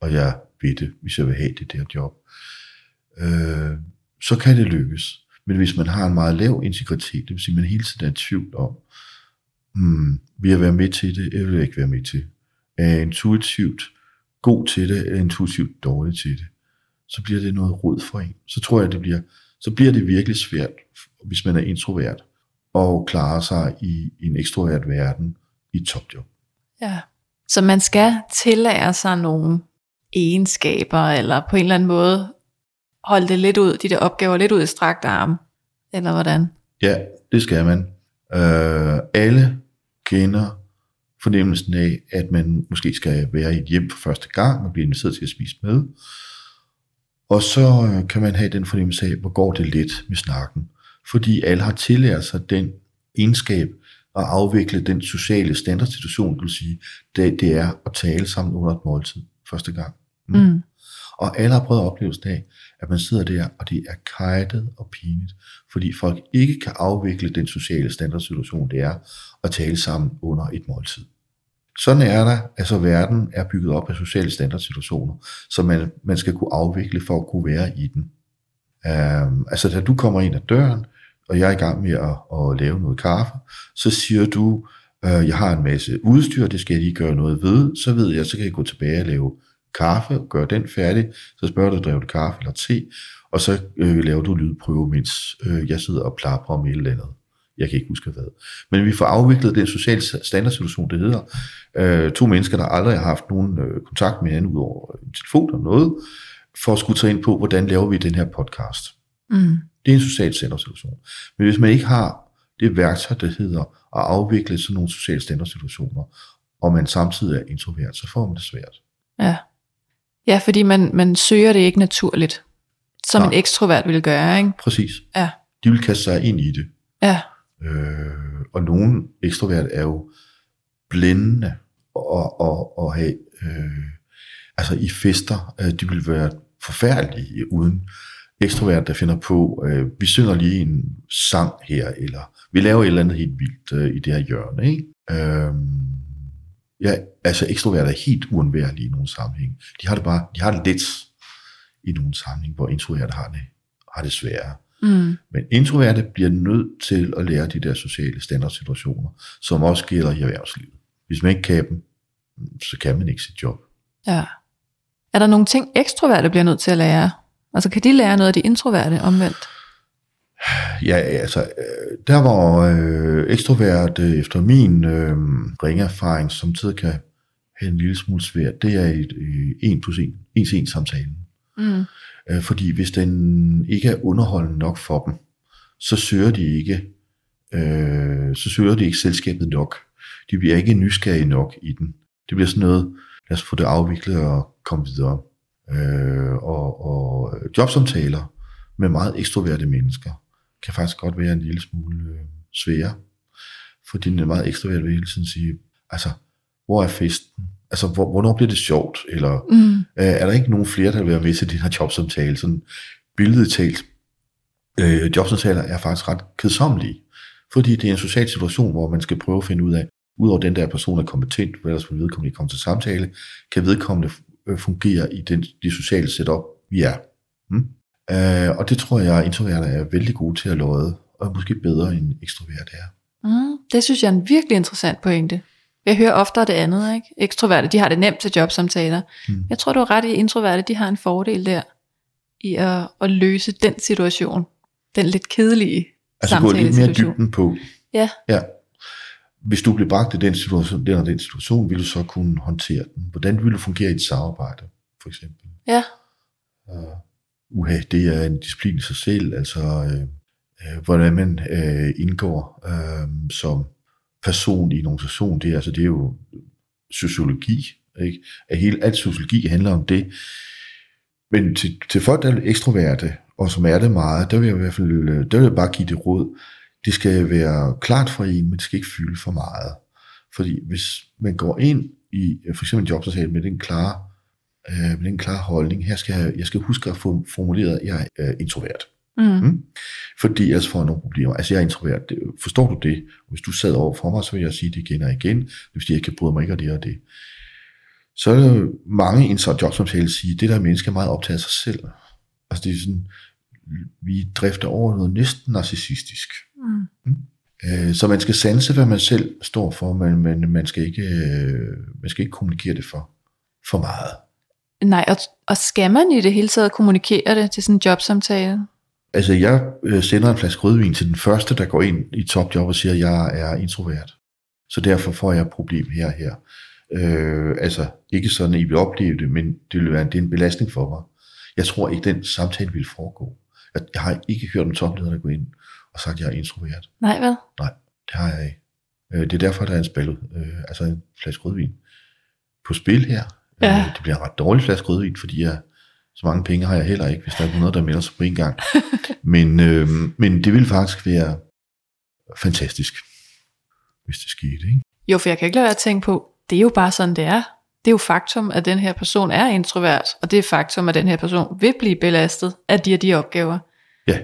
og jeg ved det, hvis jeg vil have det der job. Øh, så kan det lykkes. Men hvis man har en meget lav integritet, det vil sige, at man hele tiden er i tvivl om, hmm, vil jeg være med til det, eller vil jeg ikke være med til det? Er jeg intuitivt god til det, eller intuitivt dårlig til det? Så bliver det noget rod for en. Så tror jeg, det bliver, så bliver det virkelig svært, hvis man er introvert, og klare sig i, i en ekstrovert verden i et topjob. ja. Så man skal tillære sig nogle egenskaber, eller på en eller anden måde holde det lidt ud, de der opgaver lidt ud i strakt arm, eller hvordan? Ja, det skal man. Øh, alle kender fornemmelsen af, at man måske skal være i et hjem for første gang, man bliver inviteret til at spise med, og så øh, kan man have den fornemmelse af, hvor går det let med snakken, fordi alle har tillært sig den egenskab at afvikle den sociale standardsituation, det vil sige, det, det er at tale sammen under et måltid første gang. Mm. Og alle har prøvet oplevelsen af, at man sidder der, og det er kajtet og pinligt, fordi folk ikke kan afvikle den sociale standardsituation, det er at tale sammen under et måltid. Sådan er der, altså verden er bygget op af sociale standardsituationer, som man, man skal kunne afvikle for at kunne være i den. Um, altså da du kommer ind ad døren, og jeg er i gang med at, at lave noget kaffe, så siger du, øh, jeg har en masse udstyr, det skal jeg lige gøre noget ved, så ved jeg, så kan jeg gå tilbage og lave kaffe, gøre den færdig, så spørger du, driver du kaffe eller te, og så øh, laver du lydprøve, mens øh, jeg sidder og plapper om et eller andet. Jeg kan ikke huske hvad. Men vi får afviklet den sociale standardsituation, det hedder. Øh, to mennesker, der aldrig har haft nogen øh, kontakt med hinanden, ud over en telefon eller noget, for at skulle tage ind på, hvordan laver vi den her podcast. Mm. Det er en social standardsituation. Men hvis man ikke har det værktøj, der hedder at afvikle sådan nogle sociale standardsituationer, og man samtidig er introvert, så får man det svært. Ja. Ja, fordi man, man søger det ikke naturligt, som Nej. en ekstrovert ville gøre, ikke? Præcis. Ja. De vil kaste sig ind i det. Ja. Øh, og nogle ekstrovert er jo blændende og, og, og have, øh, altså i fester, øh, de vil være forfærdelige uden ekstrovert, der finder på, øh, vi synger lige en sang her, eller vi laver et eller andet helt vildt øh, i det her hjørne. Ikke? Øh, ja, altså ekstrovert er helt uundværlige i nogle sammenhæng. De har det bare, de har det let i nogle sammenhæng, hvor introvert har det, har det sværere. Mm. Men introverte bliver nødt til at lære de der sociale standardsituationer, som også gælder i erhvervslivet. Hvis man ikke kan dem, så kan man ikke sit job. Ja. Er der nogle ting, ekstroverte bliver nødt til at lære? Altså kan de lære noget af de introverte omvendt? Ja, altså, øh, der hvor øh, ekstrovert øh, efter min øh, ringe erfaring samtidig kan have en lille smule svært, det er et øh, en plus en, en til en samtalen. Mm. Øh, fordi hvis den ikke er underholdende nok for dem, så søger de ikke, øh, så søger de ikke selskabet nok. De bliver ikke nysgerrige nok i den. Det bliver sådan noget, lad os få det afviklet og komme videre. Øh, og, og jobsamtaler med meget ekstroverte mennesker kan faktisk godt være en lille smule øh, svære. Fordi den er meget ekstrovert vil hele tiden sige, altså, hvor er festen? Altså, hvor, hvornår bliver det sjovt? Eller Mm. Øh, er der ikke nogen flere, der vil være med til den her jobsamtale? Sådan billedet talt. Øh, jobsamtaler er faktisk ret kedsommelige, fordi det er en social situation, hvor man skal prøve at finde ud af, udover den der person er kompetent, hvad ellers vil vedkommende komme til samtale, kan vedkommende øh, fungere i den, de sociale setup, vi er. Mm? Øh, og det tror jeg, at introverter er vældig gode til at låde, og måske bedre end ekstroverte er. Mm. Det synes jeg er en virkelig interessant pointe. Jeg hører oftere det andet, ikke? Ekstroverte, de har det nemt til jobsamtaler. Mm. Jeg tror, du har ret i, at introverte, de har en fordel der, i at, at løse den situation. Den lidt kedelige Altså gå lidt mere dybden på. Ja. ja. Hvis du blev bragt i den situation, den og den situation, ville du så kunne håndtere den. Hvordan ville du fungere i et samarbejde, for eksempel? Ja. Uh, uha, det er en disciplin i sig selv, altså øh, øh, hvordan man øh, indgår øh, som person i en organisation, det er, altså, det er jo sociologi, ikke? At hele, alt sociologi handler om det. Men til, til folk, der er ekstroverte, og som er det meget, der vil jeg i hvert fald, øh, der vil jeg bare give det råd, det skal være klart for en, men det skal ikke fylde for meget. Fordi hvis man går ind i øh, for eksempel en jobsamtale med den klare, øh, med den klare holdning, her skal jeg, jeg skal huske at få formuleret, at jeg er introvert. Mm. Mm. Fordi ellers får jeg nogle problemer. Altså jeg er introvert. Forstår du det? Hvis du sad over for mig, så vil jeg sige det igen og igen. Det vil sige, jeg kan bryde mig ikke af det og det. Så er der mange i en sådan jobsamtale sige, at det der menneske er meget optaget af sig selv. Altså det er sådan, vi drifter over noget næsten narcissistisk. Mm. Øh, Så man skal sanse, hvad man selv står for, men, men man, skal ikke, øh, man skal ikke kommunikere det for, for meget. Nej, og, og skal man i det hele taget kommunikere det til sådan en jobsamtale? Altså, jeg øh, sender en flaske rødvin til den første, der går ind i topjob og siger, at jeg er introvert. Så derfor får jeg et problem her og her. Øh, altså, ikke sådan, at I vil opleve det, men det vil være det er en belastning for mig. Jeg tror ikke, den samtale vil foregå. Jeg, jeg har ikke hørt en topleder, der går ind og sagt, at jeg er introvert. Nej, vel? Det har jeg ikke. Øh, det er derfor, der er en spil, øh, altså en flaske rødvin på spil her. Ja. Det bliver en ret dårlig flaske rødvin, fordi jeg, så mange penge har jeg heller ikke, hvis der er 100, der melder sig på en gang. men, øh, men det vil faktisk være fantastisk, hvis det skete. Ikke? Jo, for jeg kan ikke lade være at tænke på, det er jo bare sådan, det er. Det er jo faktum, at den her person er introvert, og det er faktum, at den her person vil blive belastet af de og de opgaver. Ja,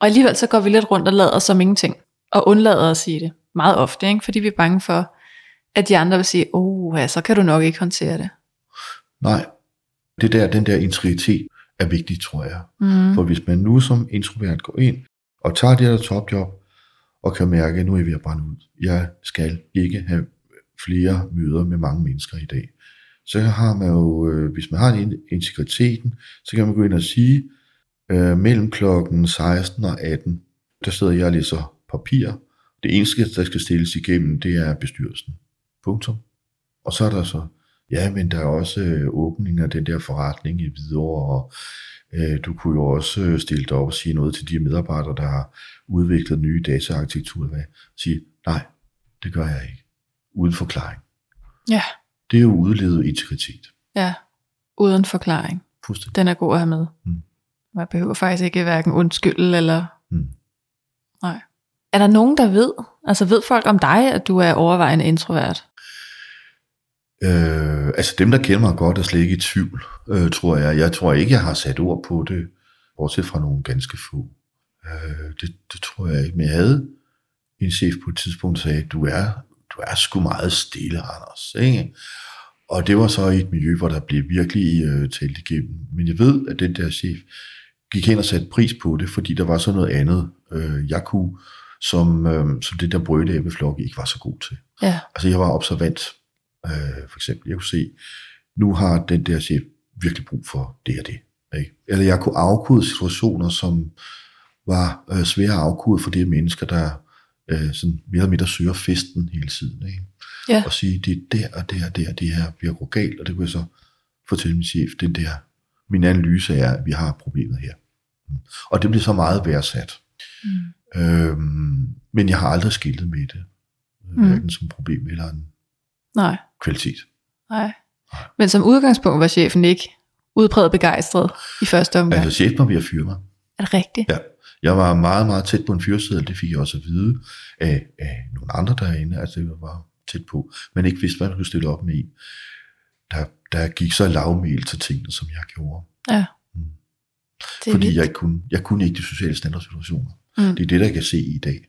Og alligevel så går vi lidt rundt og lader som ingenting, og undlader at sige det. Meget ofte, ikke? fordi vi er bange for, at de andre vil sige, oh, ja, så kan du nok ikke håndtere det. Nej. Det der, den der integritet er vigtig, tror jeg. Mm. For hvis man nu som introvert går ind og tager det her topjob, og kan mærke, at nu er jeg ved at brænde ud. Jeg skal ikke have flere møder med mange mennesker i dag. Så har man jo, øh, hvis man har en integriteten, så kan man gå ind og sige, øh, mellem klokken 16 og 18, der sidder jeg og læser papir. Det eneste, der skal stilles igennem, det er bestyrelsen. Punktum. Og så er der så, ja, men der er også øh, åbning af den der forretning i Hvidovre, og øh, du kunne jo også øh, stille dig op og sige noget til de medarbejdere, der har udviklet nye dataarkitekturer. Hvad? Sige, nej, det gør jeg ikke. Uden forklaring. Ja, Det er jo udlevet integritet. ja. Uden forklaring. Fuldstændig. Den er god at have med. Mm. Man behøver faktisk ikke hverken undskylde eller... Mm. Nej. Er der nogen, der ved, altså ved folk om dig, at du er overvejende introvert? Øh, altså dem, der kender mig godt, er slet ikke i tvivl, øh, tror jeg. Jeg tror ikke, jeg har sat ord på det, bortset fra nogle ganske få. Øh, det, det tror jeg ikke. Men jeg havde en chef på et tidspunkt, der sagde, du er, du er sgu meget stille, Anders. Ikke? Og det var så i et miljø, hvor der blev virkelig øh, talt igennem. Men jeg ved, at den der chef gik hen og satte pris på det, fordi der var så noget andet, øh, jeg kunne, som, øh, som det der brølæbeflok ikke var så god til. Ja. Altså jeg var observant, øh, for eksempel. Jeg kunne se, nu har den der chef virkelig brug for det og det. Ikke? Eller jeg kunne afkode situationer, som var øh, svære at afkode for de mennesker, der øh, sådan mere eller mindre søger festen hele tiden. Ikke? Ja. Og sige, det er der og der og der, det her bliver gå galt, og det kunne jeg så fortælle min chef, den der, min analyse er, at vi har problemet her. Mm. Og det blev så meget værdsat. Mm. Øhm, men jeg har aldrig skiltet med det. Mm. Hverken som problem eller en Nej, kvalitet. nej. Men som udgangspunkt var chefen ikke udpræget begejstret i første omgang. Altså chefen var ved at fyre mig. Er det rigtigt? Ja. Jeg var meget, meget tæt på en fyreseddel, det fik jeg også at vide af, af nogle andre derinde, altså det var tæt på, men ikke vidste, hvad man kunne stille op med en. Der, der gik så lavmæl til tingene, som jeg gjorde. Ja. Mm. Fordi vildt. jeg kunne, jeg kunne ikke de sociale standardsituationer. Mm. Det er det, der jeg kan se i dag.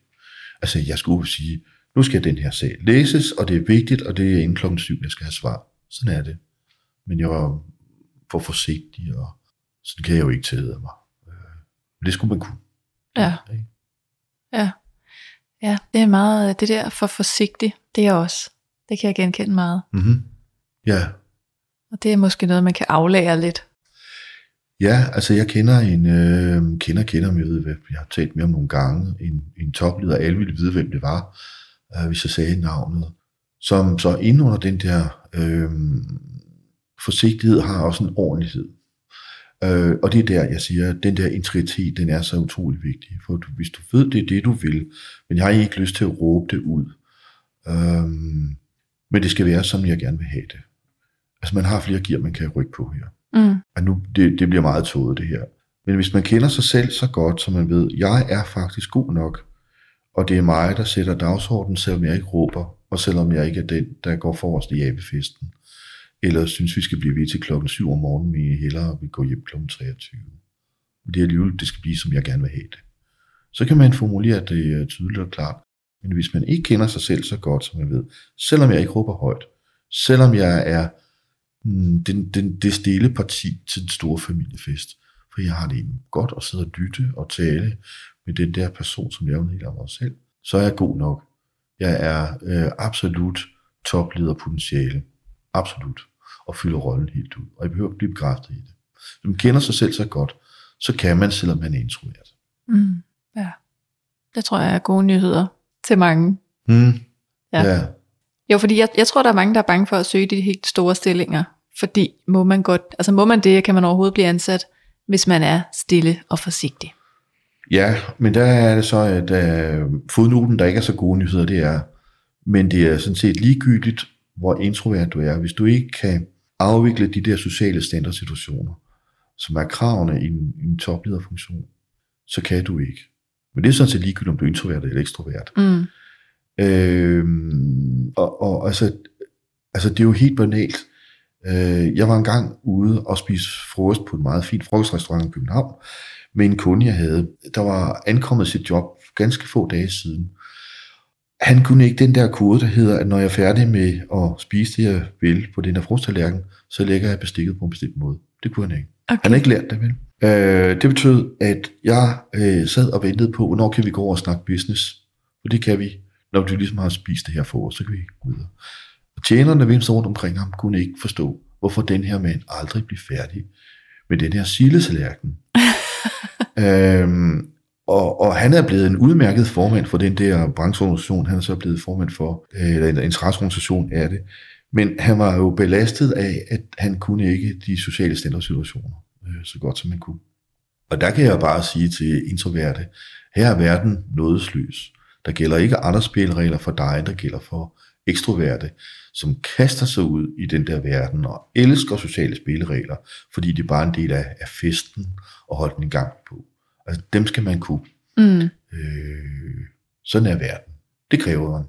Altså, jeg skulle sige, nu skal den her sag læses, og det er vigtigt, og det er inden klokken syv, jeg skal have svar. Sådan er det. Men jeg var for forsigtig, og sådan kan jeg jo ikke tage af mig. Øh, Men det skulle man kunne. Ja. Ja. ja, det er meget, det der for forsigtig, det er også, det kan jeg genkende meget. Mm-hmm. Ja. Og det er måske noget, man kan aflære lidt. ja, altså jeg kender en, øh, kender, kender med, hvad jeg har talt med om nogle gange, en, en topleder, alle ville vide, hvem det var, øh, hvis jeg sagde navnet, som så inde under den der øh, forsigtighed har også en ordentlighed. Øh, og det er der, jeg siger, at den der integritet, den er så utrolig vigtig. For du, hvis du ved, det er det, du vil, men jeg har ikke lyst til at råbe det ud. Øh, men det skal være, som jeg gerne vil have det. Altså man har flere gear, man kan rykke på her. Mm. Og nu, det, det bliver meget tåget det her. Men hvis man kender sig selv så godt, så man ved, jeg er faktisk god nok, og det er mig, der sætter dagsordenen, selvom jeg ikke råber, og selvom jeg ikke er den, der går forrest i abefesten, eller synes, vi skal blive ved til klokken 7 om morgenen, vi hellere vil gå hjem klokken 23. Men det er alligevel, det skal blive, som jeg gerne vil have det. Så kan man formulere det øh, tydeligt og klart. Men hvis man ikke kender sig selv så godt, som man ved, selvom jeg ikke råber højt, selvom jeg er mm, den, den, det stille parti til den store familiefest, for jeg har det godt at sidde og lytte og tale med den der person, som jeg er en del af mig selv, så er jeg god nok. Jeg er øh, absolut toplederpotentiale. Absolut. Og fylder rollen helt ud. Og jeg behøver ikke blive bekræftet i det. Hvis man kender sig selv så godt, så kan man, selvom man er introvert. Mm. Ja, det tror jeg er gode nyheder til mange. Mm. Ja. ja. Jo, fordi jeg, jeg tror, der er mange, der er bange for at søge de helt store stillinger. Fordi må man godt, altså må man det, kan man overhovedet blive ansat, hvis man er stille og forsigtig. Ja, men der er det så, at øh, fodnoten, der ikke er så gode nyheder, det er, men det er sådan set ligegyldigt, hvor introvert du er. Hvis du ikke kan afvikle de der sociale standardsituationer, som er kravene i en, en toplederfunktion, så kan du ikke. Men det er sådan set ligegyldigt, om du er introvert eller ekstrovert. Mm. Øh, og, og altså, altså, det er jo helt banalt. Øh, jeg var engang ude og spise frokost på en meget fin frokostrestaurant i København med en kunde, jeg havde. Der var ankommet sit job ganske få dage siden. Han kunne ikke den der kode, der hedder, at når jeg er færdig med at spise det, jeg vil på den her frokosttallerken, så lægger jeg bestikket på en bestemt måde. Det kunne han ikke. Okay. Han har ikke lært det, vel? Øh, det betød, at jeg øh, sad og ventede på, hvornår kan vi gå over og snakke business. Og det kan vi, når du ligesom har spist det her for os, så kan vi gå videre. Og tjenerne ved rundt omkring ham kunne ikke forstå, hvorfor den her mand aldrig blev færdig med den her silesalærken øhm, og, og han er blevet en udmærket formand for den der brancheorganisation. Han er så blevet formand for, øh, eller en interesseorganisation er det. Men han var jo belastet af, at han kunne ikke de sociale standardsituationer øh, så godt som han kunne. Og der kan jeg bare sige til introverte, her er verden nådesløs. Der gælder ikke andre spilleregler for dig, der gælder for ekstroverte, som kaster sig ud i den der verden og elsker sociale spilleregler, fordi det er bare en del af, af festen og holde den i gang på. Altså dem skal man kunne. Mm. Øh, sådan er verden. Det kræver man.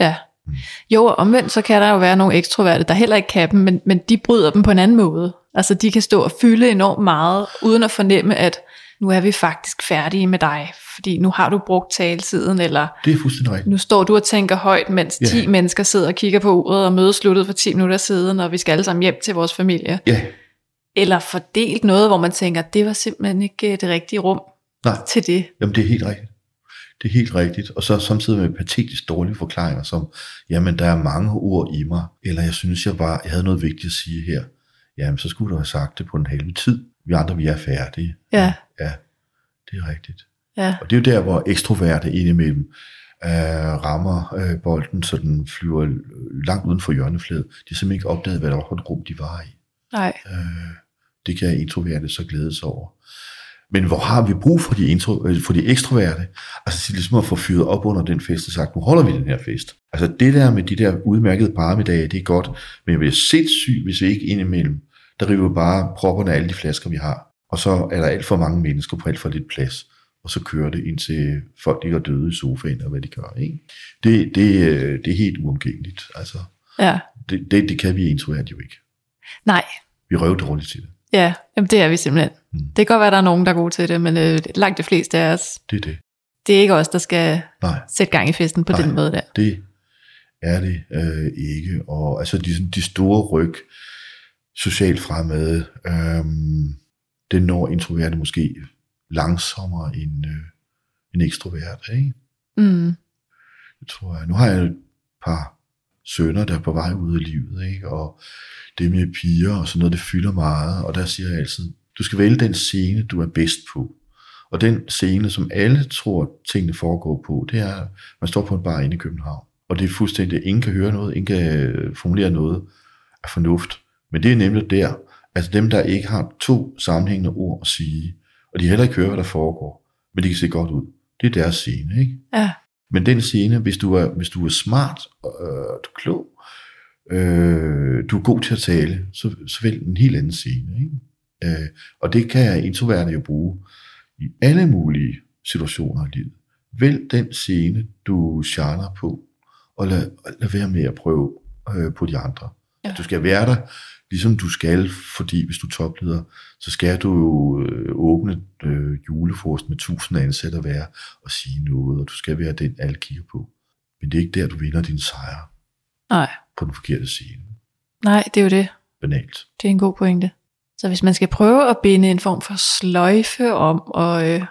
Ja. Mm. Jo, og omvendt så kan der jo være nogle ekstroverte, der heller ikke kan dem, men, men de bryder dem på en anden måde. Altså de kan stå og fylde enormt meget, uden at fornemme, at nu er vi faktisk færdige med dig, fordi nu har du brugt taletiden, eller Det er fuldstændig rigtigt. nu står du og tænker højt, mens Ja. 10 mennesker sidder og kigger på uret, og mødet sluttet for 10 minutter siden, og vi skal alle sammen hjem til vores familie. Ja, Eller fordelt noget, hvor man tænker, det var simpelthen ikke øh, det rigtige rum nej, til det. jamen det er helt rigtigt. Det er helt rigtigt. Og så samtidig med patetisk dårlige forklaringer, som, jamen der er mange ord i mig, eller jeg synes, jeg var, jeg havde noget vigtigt at sige her. Jamen, så skulle du have sagt det på en halve tid. Vi andre, vi er færdige. Ja, Ja, det er rigtigt. Ja, Og det er jo der, hvor ekstroverte indimellem øh, rammer øh, bolden, så den flyver langt uden for hjørnefladet. De har simpelthen ikke opdaget, hvad der var for et rum, de var i. nej, Øh, det kan introverte så glæde sig over. Men hvor har vi brug for de, intro, øh, for de ekstroverte? Altså ligesom at få fyret op under den fest og sagt, nu holder vi den her fest. Altså det der med de der udmærkede parmiddag, det er godt, men jeg bliver sindssygt, hvis vi ikke indimellem, der river bare propperne af alle de flasker, vi har. Og så er der alt for mange mennesker på alt for lidt plads. Og så kører det indtil folk ligger døde i sofaen, og hvad de gør. Ikke? Det, det, øh, det er helt uomgængeligt. Altså, ja, det, det, det kan vi introverte jo ikke. nej, Vi røver dårligt til det. ja, jamen, det er vi simpelthen. Mm. Det kan godt være, at der er nogen, der er gode til det, men øh, langt de fleste af os, Det er det. det er ikke os, der skal Nej. sætte gang i festen på Nej. den måde der. Det er det øh, ikke. Og altså de, de store ryg, socialt fremad, øhm, det når introverte måske langsommere end, øh, end ekstroverte. Ikke? Mm. Det tror jeg. Nu har jeg et par sønner, der er på vej ud af livet, ikke? og det med piger og sådan noget, det fylder meget, og der siger jeg altid, du skal vælge den scene, du er bedst på. Og den scene, som alle tror, tingene foregår på, det er, man står på en bar inde i København. Og det er fuldstændig, ingen kan høre noget, ingen kan øh, formulere noget af fornuft. Men det er nemlig der, altså dem, der ikke har to sammenhængende ord at sige, og de heller ikke hører, hvad der foregår, men de kan se godt ud. Det er deres scene, ikke? Ja, Men den scene, hvis du er, hvis du er smart, øh, du er klog, øh, du er god til at tale, så, så vælg en helt anden scene. Ikke? Øh, og det kan introverte jo bruge i alle mulige situationer i livet. Vælg den scene, du charmer på, og lad, lad være med at prøve øh, på de andre. Ja. Du skal være der, ligesom du skal, fordi hvis du er topleder, så skal du jo øh, åbne øh, julefrost med tusind ansatte være og sige noget, og du skal være den, alle kigger på. Men det er ikke der, du vinder din sejr nej, på den forkerte scene. nej, det er jo det. Banalt. Det er en god pointe. Så hvis man skal prøve at binde en form for sløjfe om, og øh,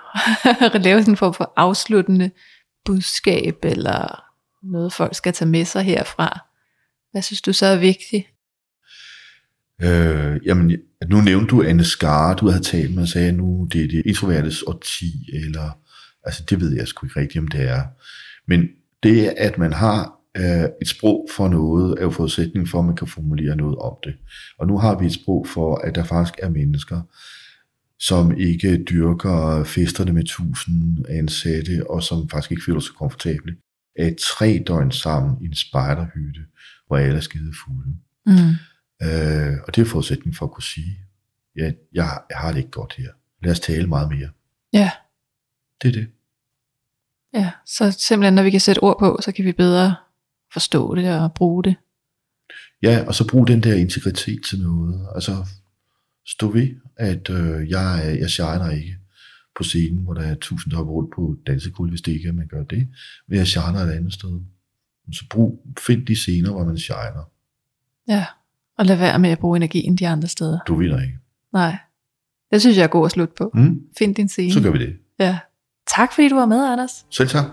lave sådan en form for afsluttende budskab, eller noget folk skal tage med sig herfra, hvad synes du så er vigtigt? Øh, jamen, nu nævnte du Anne Skar, du havde talt med og sagde, nu det er det introvertes årti, eller, altså det ved jeg sgu ikke rigtigt, om det er. Men det, at man har øh, et sprog for noget, er jo forudsætning for, at man kan formulere noget om det. Og nu har vi et sprog for, at der faktisk er mennesker, som ikke dyrker festerne med tusind ansatte, og som faktisk ikke føler sig komfortable, af tre døgn sammen i en spejderhytte, hvor alle er skide fulde. Mm. Øh, og det er forudsætning for at kunne sige, ja, jeg, jeg har det ikke godt her. Lad os tale meget mere. Ja, Det er det. ja, så simpelthen når vi kan sætte ord på, så kan vi bedre forstå det og bruge det. Ja, og så brug den der integritet til noget. Altså, stå ved, at øh, jeg, jeg shiner ikke på scenen, hvor der er tusind der rundt på dansekul, hvis det ikke er, man gør det. Men jeg shiner et andet sted. Så brug, find de scener, hvor man shiner. Ja, og lad være med at bruge energien de andre steder. Du vinder ikke. Nej, det synes jeg er god at slutte på. Mm? Find din scene. Så gør vi det. Ja. Tak fordi du var med, Anders. Selv tak.